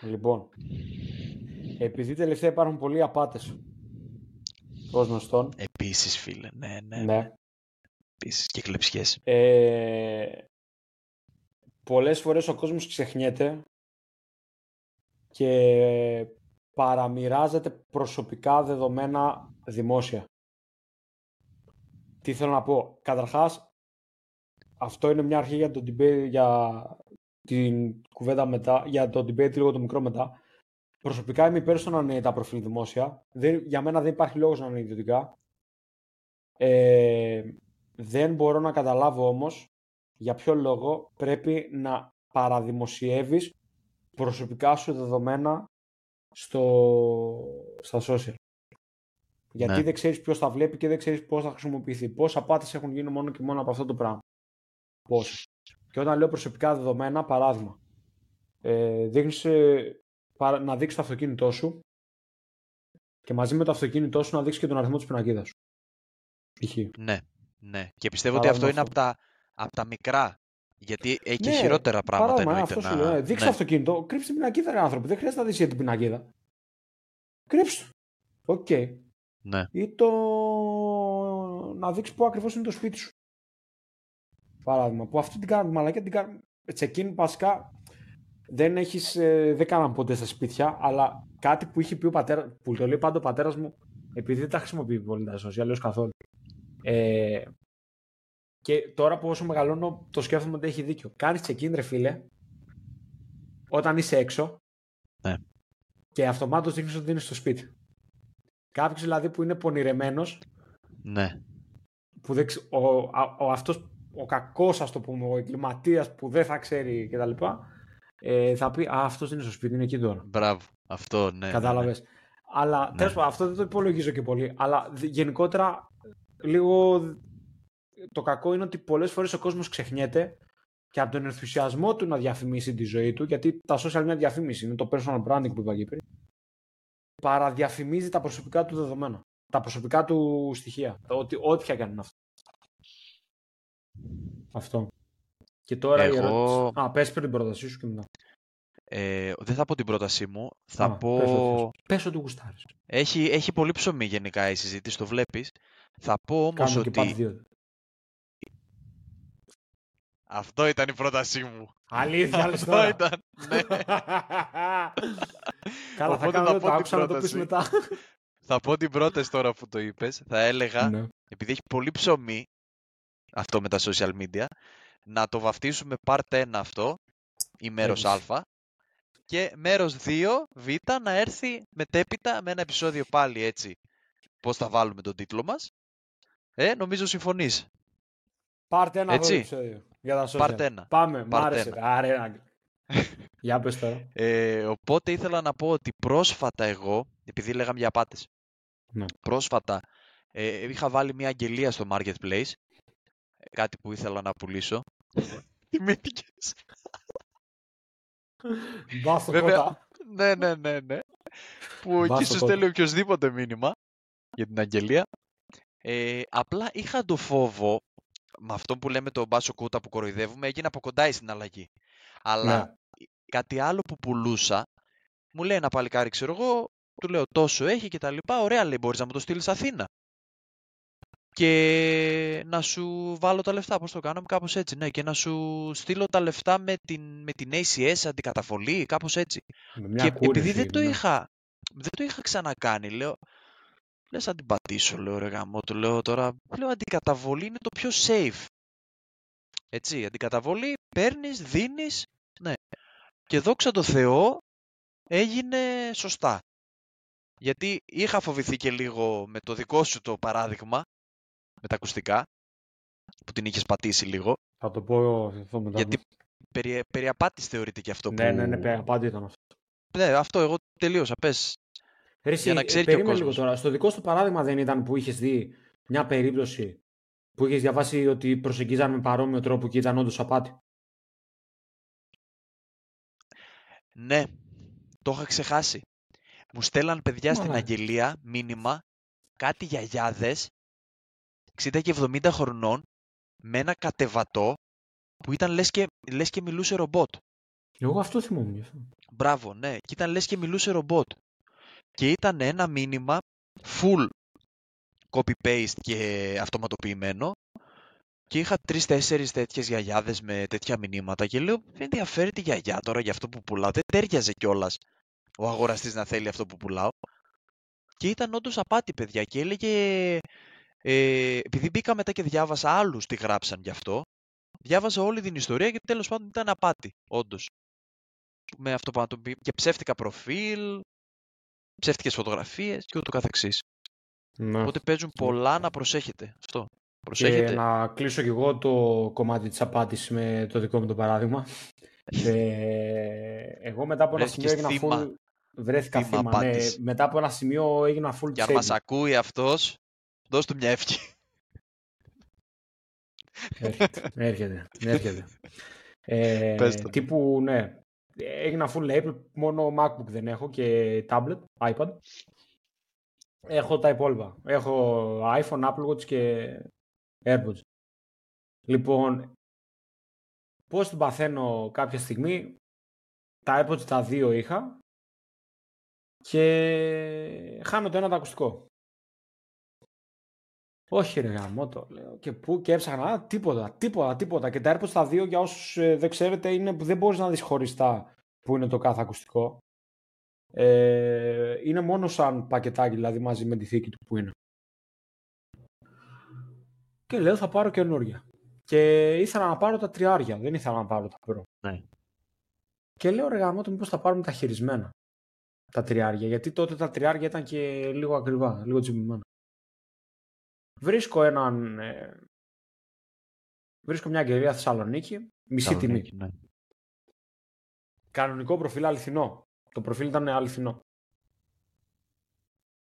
Λοιπόν, επειδή τελευταία υπάρχουν πολλοί απάτες ως γνωστόν. Επίσης, φίλε, ναι, ναι. Ναι. Επίσης και κλεψιές. Ε, πολλές φορές ο κόσμος ξεχνιέται και παραμοιράζεται προσωπικά δεδομένα δημόσια. Τι θέλω να πω. Καταρχάς, αυτό είναι μια αρχή για το debate, για την κουβέντα μετά, για το debate λίγο το μικρό μετά. Προσωπικά είμαι υπέρ στο να είναι τα προφίλ δημόσια. Δεν, για μένα δεν υπάρχει λόγος να είναι ιδιωτικά. Ε, δεν μπορώ να καταλάβω όμως για ποιο λόγο πρέπει να παραδημοσιεύεις προσωπικά σου δεδομένα στο, στα social. Γιατί Ναι. δεν ξέρεις ποιος τα βλέπει και δεν ξέρεις πώς θα χρησιμοποιηθεί. Πόσα πάτες έχουν γίνει μόνο και μόνο από αυτό το πράγμα. Πόσα. Και όταν λέω προσωπικά δεδομένα, παράδειγμα, ε, δείχνεις, ε, παρα- να δείξεις το αυτοκίνητό σου και μαζί με το αυτοκίνητό σου να δείξεις και τον αριθμό της πινακίδας σου. Π.χ. Ναι, ναι. Και πιστεύω ότι αυτό Παράδειγμα είναι από τα, από τα μικρά. Γιατί έχει και Ναι, χειρότερα πράγματα Παράδειγμα, εννοείται αυτό να... σου λέω. ε, Δείξε ναι. το αυτοκίνητο, κρύψε την πινακίδα, ρε άνθρωπο. Δεν χρειάζεται να δεις για την πινακίδα. Κρύψε το. Οκ. ναι. Ή το να δείξεις πού ακριβώς είναι το σπίτι σου. Παράδειγμα. Που αυτή την κάνουμε μαλακία την κάνουμε. Τσεκίν βασικά δεν έχεις, ε, δεν κάναμε ποτέ στα σπίτια, αλλά κάτι που είχε πει ο πατέρας, που το λέει πάντα ο πατέρας μου, επειδή δεν τα χρησιμοποιεί πολύ τα social, λέω καθόλου. Ε, και τώρα που όσο μεγαλώνω, το σκέφτομαι ότι έχει δίκιο. Κάνεις check-in, ρε φίλε, όταν είσαι έξω Ναι. και αυτομάτως δείχνεις ότι είναι στο σπίτι. Κάποιος δηλαδή που είναι πονηρεμένος, ναι. που δεν, ξε- ο, α- ο, αυτός, ο κακός, ας το πούμε, ο εγκληματίας που δεν θα ξέρει κτλ. Ε, θα πει, α, αυτός δεν είναι στο σπίτι, είναι εκεί τώρα. Μπράβο. Αυτό, ναι. ναι, ναι. Κατάλαβες. Αλλά Ναι. τέλος πάντων, αυτό δεν το υπολογίζω και πολύ. Αλλά δ- γενικότερα, λίγο το κακό είναι ότι πολλές φορές ο κόσμος ξεχνιέται και από τον ενθουσιασμό του να διαφημίσει τη ζωή του, γιατί τα social είναι διαφήμιση, είναι το personal branding που είπα και πριν, παραδιαφημίζει τα προσωπικά του δεδομένα. Τα προσωπικά του στοιχεία. Το Ότι, ό,τι πια κάνουν αυτό. Αυτό. Και τώρα η Εγώ- ερώτηση. Α, πες πριν την πρότασή σου και μετά. Ε, δεν θα πω την πρότασή μου. Θα Α, πω... Πες, ό,τι θες. πες ό,τι γουστάρεις. Έχει, έχει πολύ ψωμί γενικά η συζήτηση, το βλέπεις. Θα πω όμως Κάνουμε και part ότι... 2. Αυτό ήταν η πρότασή μου. Αλήθεια, λες Αυτό τώρα. ήταν. Ναι. Καλά, θα Οπότε κάνω θα το πω την άκουσα να το πεις πρόταση. μετά. θα πω την πρόταση τώρα που το είπες. Θα έλεγα, Ναι. επειδή έχει πολύ ψωμί αυτό με τα social media, να το βαφτίσουμε part 1 αυτό ή μέρος Έχεις. α και μέρος 2 β να έρθει μετέπειτα με ένα επεισόδιο πάλι έτσι πώς θα βάλουμε τον τίτλο μας. Ε, νομίζω συμφωνείς. Πάρτε ένα Έτσι. αυτό το επεισόδιο για τα social. Πάρτε ένα. Πάμε, μ' Πάρτε άρεσε. Άρε, Άγγελε. Για πες τώρα. Ε, οπότε ήθελα να πω ότι πρόσφατα εγώ, επειδή λέγαμε για απάτες, Ναι. πρόσφατα ε, είχα βάλει μια αγγελία στο marketplace, ε, κάτι που ήθελα να πουλήσω. Τιμήθηκες. Μπάστο Βέβαια, κότα. ναι, ναι, ναι, ναι. Που εκεί Βάσο σου κότα. στέλνει οποιοδήποτε μήνυμα για την αγγελία. Ε, απλά είχα το φόβο, με αυτό που λέμε το μπάσο κούτα που κοροϊδεύουμε, έγινε από κοντά η συναλλαγή. Αλλά Ναι. κάτι άλλο που πουλούσα, μου λέει ένα παλικάρι, ξέρω εγώ, του λέω τόσο έχει και τα λοιπά, ωραία λέει, μπορείς να μου το στείλεις Αθήνα. Και να σου βάλω τα λεφτά, πώς το κάναμε, κάπως έτσι, ναι, και να σου στείλω τα λεφτά με την, με την ACS αντικαταβολή, κάπως έτσι. Με μια Και κούρεση, επειδή δεν το ναι. είχα, δεν το είχα ξανακάνει, λέω, λες να την πατήσω, λέω ρε γαμό, του λέω τώρα, λέω αντικαταβολή είναι το πιο safe. Έτσι, αντικαταβολή παίρνεις, δίνεις, ναι. Και δόξα τω Θεώ έγινε σωστά. Γιατί είχα φοβηθεί και λίγο με το δικό σου το παράδειγμα, με τα ακουστικά, που την είχες πατήσει λίγο, Θα το πω αυτό μετά. γιατί περί, περί απάτης θεωρείται και αυτό Ναι, που... ναι, ναι, παι- απάντη ήταν αυτό. Ναι, αυτό εγώ τελείωσα, πες. Ρε, Για να εσύ, ξέρει και ο περίμενε λίγο κόσμος. τώρα. Στο δικό σου παράδειγμα δεν ήταν που είχες δει μια περίπτωση που είχες διαβάσει ότι προσεγγίζαν με παρόμοιο τρόπο και ήταν όντως απάτη; Ναι, το είχα ξεχάσει. Μου στέλναν παιδιά στην Μαλάκα. αγγελία μήνυμα κάτι γιαγιάδες 60 και 70 χρονών με ένα κατεβατό που ήταν λες και, λες και μιλούσε ρομπότ. Εγώ αυτό θυμόμουν γι' αυτό. Μπράβο, ναι. Και ήταν λες και μιλούσε ρομπότ. Και ήταν ένα μήνυμα full copy-paste και αυτοματοποιημένο και είχα τρει-τέσσερι τέτοιες γιαγιάδες με τέτοια μηνύματα και λέω: Δεν ενδιαφέρει τη γιαγιά τώρα για αυτό που πουλάω. Δεν τέριαζε κιόλας ο αγοραστής να θέλει αυτό που πουλάω. Και ήταν όντως απάτη, παιδιά. Και έλεγε. Ε, επειδή μπήκα μετά και διάβασα άλλους τι γράψαν γι' αυτό, διάβαζα όλη την ιστορία και τέλος πάντων ήταν απάτη, όντως. Με αυτό που το πει. Και ψεύτικα προφίλ, ψεύτικες φωτογραφίες και ούτω καθεξής. Ναι. Οπότε παίζουν πολλά να προσέχετε. Αυτό. Και Προσέχετε. να κλείσω κι εγώ το κομμάτι της απάντησης με το δικό μου το παράδειγμα. Ε, εγώ μετά από ένα Βρέθηκες σημείο έγινα θύμα. full... Βρέθηκα Θύμα θύμα, ναι. απάτης. Μετά από ένα σημείο έγινα full Και αν shady. μας ακούει αυτός, δώσ' του μια ευχή. Έρχεται, έρχεται, έρχεται. Ε, Πες το. τύπου, ναι. Έγινα full Apple, μόνο MacBook δεν έχω και tablet, iPad. Έχω τα υπόλοιπα. Έχω iPhone, Apple Watch και AirPods. Λοιπόν, πώς την παθαίνω κάποια στιγμή, τα AirPods τα δύο είχα και χάνω το ένα το ακουστικό. Όχι ρε γαμώτο, λέω. Και πού και έψαχνα, α, τίποτα, τίποτα, τίποτα. Και τα AirPods τα δύο, για όσους ε, δεν ξέρετε, είναι που δεν μπορείς να δεις χωριστά που είναι το κάθε ακουστικό. Ε, είναι μόνο σαν πακετάκι, δηλαδή μαζί με τη θήκη του που είναι. Και λέω θα πάρω καινούργια. Και ήθελα να πάρω τα τριάρια, δεν ήθελα να πάρω τα Pro. Ναι. Και λέω ρε γαμώτο, μήπως θα πάρουμε τα χειρισμένα. Τα τριάρια, γιατί τότε τα τριάρια ήταν και λίγο ακριβά, λίγο τσιμπημένα. Βρίσκω έναν... ε, βρίσκω μια εταιρεία Θεσσαλονίκη, μισή τιμή. Θεσσαλονίκη, ναι. Κανονικό προφίλ αληθινό. Το προφίλ ήταν αληθινό.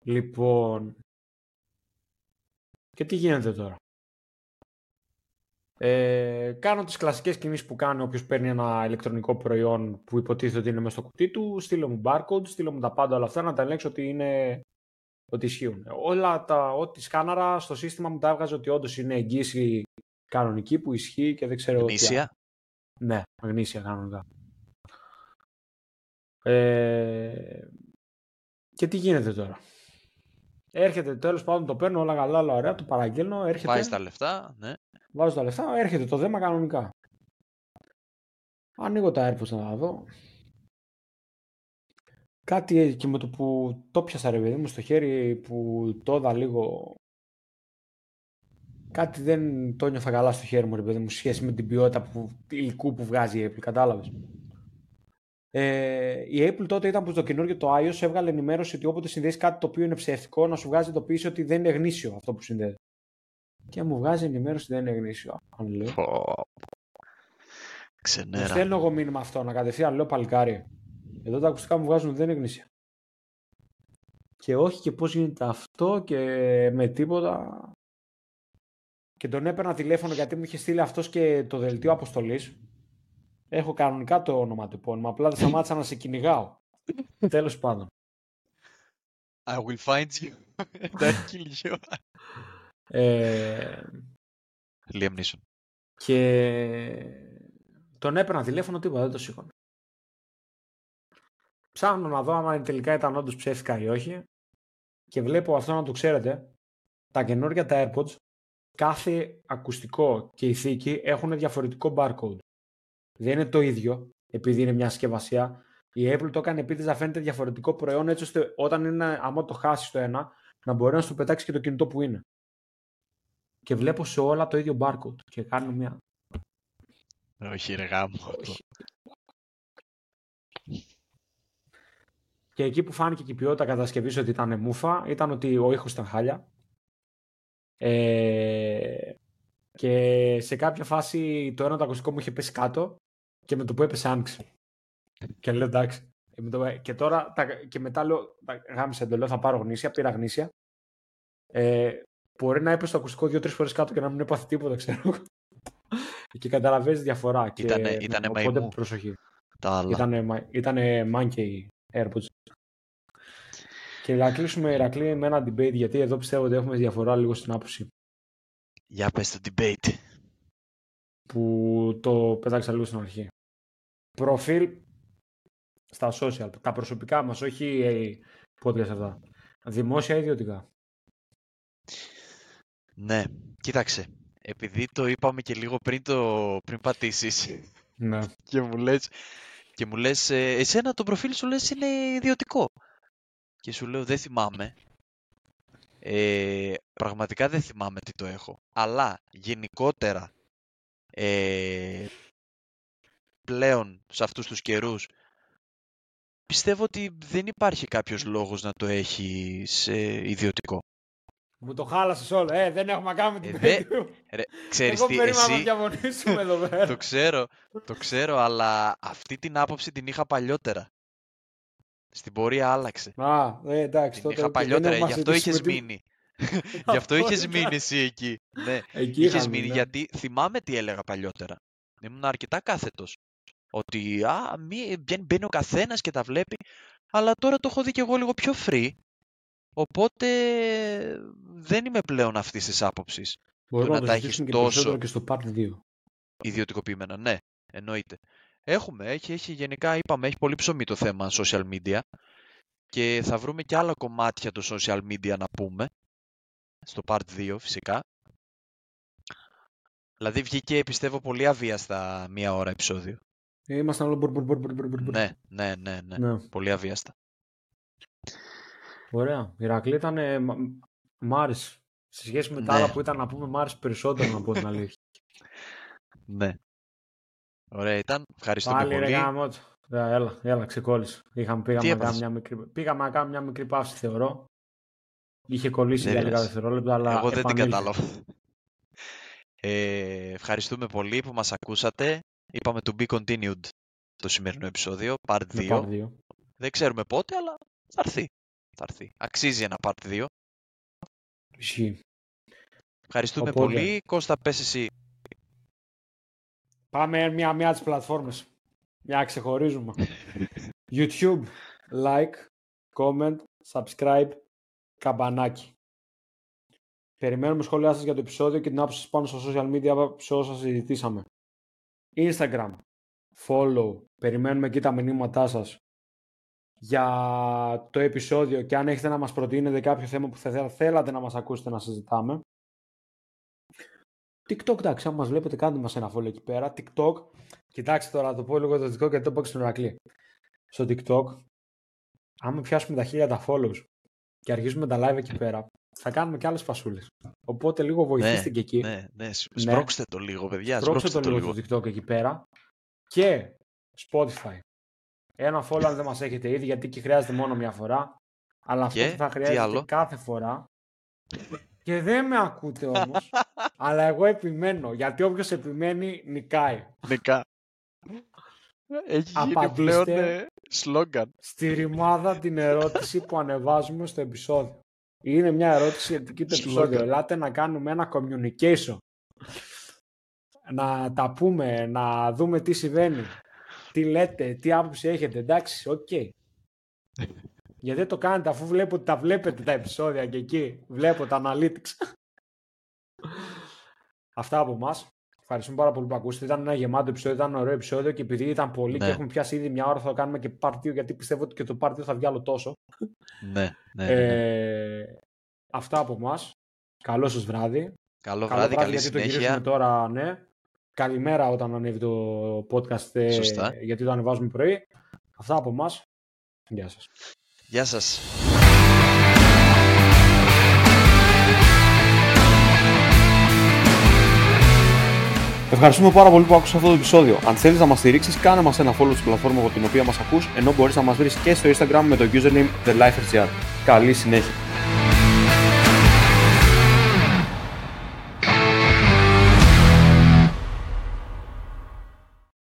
Λοιπόν... Και τι γίνεται τώρα; Ε, κάνω τις κλασικές κινήσεις που κάνει όποιος παίρνει ένα ηλεκτρονικό προϊόν που υποτίθεται ότι είναι μέσα στο κουτί του, στείλω μου barcode, στείλω μου τα πάντα όλα αυτά να τα ελέγξω ότι είναι ότι ισχύουν. Όλα τα ό,τι σκάναρα στο σύστημα μου τα έβγαζε ότι όντως είναι εγγύηση κανονική που ισχύει και δεν ξέρω τι άλλο. Γνήσια. Ναι, γνήσια κανονικά. Ε, και τι γίνεται τώρα. Έρχεται τέλος πάντων, το παίρνω όλα καλά, όλα ωραία, το παραγγέλνω, έρχεται, Βάζεις τα λεφτά, ναι. βάζω τα λεφτά, έρχεται το δέμα κανονικά. Ανοίγω τα AirPods να τα δω. Κάτι εκεί με το που το πιάσα ρε παιδί μου στο χέρι που το είδα λίγο κάτι δεν το νιώθα καλά στο χέρι μου ρε παιδί μου σε σχέση με την ποιότητα που, υλικού που βγάζει η Apple, κατάλαβες. Ε, η Apple τότε ήταν που το καινούργιο το iOS έβγαλε ενημέρωση ότι όποτε συνδέσει κάτι το οποίο είναι ψεύτικο να σου βγάζει ειδοποίηση ότι δεν είναι γνήσιο αυτό που συνδέεται. Και μου βγάζει ενημέρωση ότι δεν είναι γνήσιο. Αν λέω. Πω. Μου Ξενέρα. στέλνω εγώ μήνυμα αυτό να κατευθείαν λέω παλικάρι. Εδώ τα ακουστικά μου βγάζουν ότι δεν είναι γνήσια. Και όχι και πώς γίνεται αυτό και με τίποτα. Και τον έπαιρνα τηλέφωνο γιατί μου είχε στείλει αυτός και το δελτίο αποστολής. Έχω κανονικά το ονοματεπώνυμα, απλά δεν σταμάτησα να σε κυνηγάω. Τέλος πάντων. I will find you. That kill you. Ε, Liam Neeson. και τον έπαιρνα τηλέφωνο, τίποτα, δεν το σήκωνα. Ψάχνω να δω αν τελικά ήταν όντως ψεύτικα ή όχι. Και βλέπω αυτό να το ξέρετε. Τα καινούργια τα AirPods, κάθε ακουστικό και η θήκη έχουν διαφορετικό barcode. Δεν είναι το ίδιο, επειδή είναι μια συσκευασία. Η Apple το έκανε επίτηδες να φαίνεται διαφορετικό προϊόν, έτσι ώστε όταν είναι, άμα το χάσει το ένα, να μπορεί να σου πετάξει και το κινητό που είναι. Και βλέπω σε όλα το ίδιο barcode. Και κάνω μια. Όχι ρε γάμο. Και εκεί που φάνηκε και η ποιότητα κατασκευής ότι ήταν μούφα, ήταν ότι ο ήχος ήταν χάλια. Ε, και σε κάποια φάση το ένα το ακουστικό μου είχε πέσει κάτω και με το που έπεσε άνοιξε. Και λέω εντάξει. Ε, με το- Και τώρα τα- και μετά λέω, τα- γάμισα το λέω θα πάρω γνήσια, πήρα γνήσια. Ε, μπορεί να έπεσε το ακουστικό δύο-τρεις φορές κάτω και να μην έπαθε τίποτα, ξέρω. εγώ. και καταλαβαίνεις διαφορά. Και, Ήτανε- ναι, ήτανε οπότε μαϊμού. προσοχή. Τα άλλα. Ήτανε, μα- ήτανε Monkey AirPods. Και να κλείσουμε Ηρακλή με ένα debate γιατί εδώ πιστεύω ότι έχουμε διαφορά λίγο στην άποψη. Για πες το debate. Που το πέταξα λίγο στην αρχή. Προφίλ στα social, τα προσωπικά μας, όχι ε, podcast αυτά. Δημόσια ιδιωτικά; Ναι, κοίταξε. Επειδή το είπαμε και λίγο πριν, το, πριν πατήσεις Ναι. και μου λες, και μου λες ε, εσένα το προφίλ σου λες είναι ιδιωτικό. Και σου λέω δεν θυμάμαι. Ε, πραγματικά δεν θυμάμαι τι το έχω. Αλλά γενικότερα ε, πλέον σε αυτούς τους καιρούς πιστεύω ότι δεν υπάρχει κάποιος λόγος να το έχεις ε, ιδιωτικό. Μου το χάλασες όλο. Ε, δεν έχουμε να κάνουμε την Ε, δε- περίπτωση. Ρε, ξέρεις Εγώ τι, περίμενα να εσύ, διαμονήσουμε εδώ πέρα. το ξέρω, το ξέρω, αλλά αυτή την άποψη την είχα παλιότερα. Στην πορεία άλλαξε. Α, ε, εντάξει. Την τότε είχα οκ, δεν παλιότερα, έχουμε γι' αυτό συζητήσει είχες με τι- μείνει. Γι' αυτό Αυτό είχες ήταν. μείνει εσύ εκεί. Ναι, Εκεί είχες είχαμε, μείνει ναι. γιατί θυμάμαι τι έλεγα παλιότερα. Ήμουν αρκετά κάθετος. Ότι α, μη, μπαίνει, μπαίνει ο καθένας και τα βλέπει. Αλλά τώρα το έχω δει και εγώ λίγο πιο free. Οπότε δεν είμαι πλέον αυτής της άποψης. Μπορούμε να να τα το έχεις συζητήσουμε και τόσο- περισσότερο και στο part 2. Ιδιωτικοποιημένα, ναι, εννοείται. Έχουμε, έχει, έχει γενικά, είπαμε, έχει πολύ ψωμί το θέμα social media και θα βρούμε και άλλα κομμάτια του social media να πούμε, στο part 2 φυσικά. Δηλαδή βγήκε, πιστεύω, πολύ αβίαστα μία ώρα επεισόδιο. Ε, Ήμασταν όλο μπουρ, μπουρ, μπουρ, μπουρ, μπουρ, μπουρ. Ναι, ναι, ναι, ναι, Ναι. πολύ αβίαστα. Ωραία. Η Ηρακλή ήταν. Ε, μ- μ' άρεσε. Σε σχέση με τα Ναι. άλλα που ήταν να πούμε, μ' άρεσε περισσότερο να πω την αλήθεια. Ναι. Ωραία ήταν, ευχαριστούμε Πάλι ρε πολύ. γάμο του. Ε, Έλα, έλα, ξεκόλλησε. Είχαμε, πήγαμε, Τι να κάνουμε έπαθες; μια μικρή, πήγαμε να κάνουμε μια μικρή παύση, θεωρώ. Είχε κολλήσει Δεν για λίγα λες. δευτερόλεπτα, αλλά Εγώ δεν την επανήλθε. κατάλαβα. Ε, ευχαριστούμε πολύ που μας ακούσατε. Είπαμε to be continued το σημερινό επεισόδιο, part 2. Με part δύο. Δεν ξέρουμε πότε, αλλά θα έρθει. Θα έρθει. Αξίζει ένα part 2. Ισχύει. Ευχαριστούμε Οπότε. πολύ. Κώστα, πες εσύ. Πάμε μια-μια τις πλατφόρμες. Μια ξεχωρίζουμε. YouTube, like, comment, subscribe, καμπανάκι. Περιμένουμε σχόλιά σας για το επεισόδιο και την άποψη σας πάνω στα social media σε όσα συζητήσαμε. Instagram, follow, περιμένουμε εκεί τα μηνύματά σας για το επεισόδιο και αν έχετε να μας προτείνετε κάποιο θέμα που θα θε- θέλατε να μας ακούσετε να συζητάμε. TikTok, εντάξει, αν μας βλέπετε κάντε μας ένα follow εκεί πέρα. TikTok, κοιτάξτε τώρα, θα το πω λίγο το TikTok γιατί το πω και στην Ηρακλή. Στο TikTok, άμα πιάσουμε τα χίλια τα follows και αρχίσουμε τα live εκεί πέρα, θα κάνουμε και άλλες φασούλες. Οπότε λίγο βοηθήστε και εκεί. Ναι, ναι, σ- Ναι. σπρώξτε το λίγο, παιδιά. Σπρώξτε Σπρώξτε το το λίγο λίγο. στο TikTok εκεί πέρα. Και Spotify. Ένα follow αν δεν μας έχετε ήδη, γιατί εκεί χρειάζεται μόνο μια φορά. Αλλά αυτό Και, που θα τι χρειάζεται άλλο; κάθε φορά. Και δεν με ακούτε όμως, αλλά εγώ επιμένω. Γιατί όποιος επιμένει, νικάει. Νικά. Έχει γίνει Απαντήστε. πλέον ε, σλόγκαν. Στη ρημάδα την ερώτηση που ανεβάζουμε στο επεισόδιο. Είναι μια ερώτηση σχετική το επεισόδιο. Σλόγκαν. Ελάτε να κάνουμε ένα communication. Να τα πούμε, να δούμε τι συμβαίνει. Τι λέτε, τι άποψη έχετε. Εντάξει, οκ. Γιατί δεν το κάνετε αφού βλέπω ότι τα βλέπετε τα επεισόδια και εκεί. Βλέπω τα analytics. Αυτά από εμάς. Ευχαριστούμε πάρα πολύ που ακούσατε. Ήταν ένα γεμάτο επεισόδιο, ήταν ένα ωραίο επεισόδιο και επειδή ήταν πολύ Ναι. και έχουμε πιάσει ήδη μια ώρα, θα το κάνουμε και part 2 γιατί πιστεύω ότι και το part 2 θα βγει άλλο τόσο. Ναι, ναι, ναι, ναι. Ε, αυτά από εμάς. Καλό σας βράδυ. Καλό Καλό βράδυ, καλή γιατί το γυρίσουμε συνέχεια. τώρα, ναι. Καλημέρα όταν ανέβει το podcast, ε, Σωστά. γιατί το ανεβάζουμε πρωί. Αυτά από εμάς. Γεια σας. Γεια σας. Ευχαριστούμε πάρα πολύ που άκουσες αυτό το επεισόδιο. Αν θέλεις να μας στηρίξεις, κάνε μας ένα follow στην πλατφόρμα από την οποία μας ακούς, ενώ μπορείς να μας βρεις και στο Instagram με το username TheLifeRGR. Καλή συνέχεια.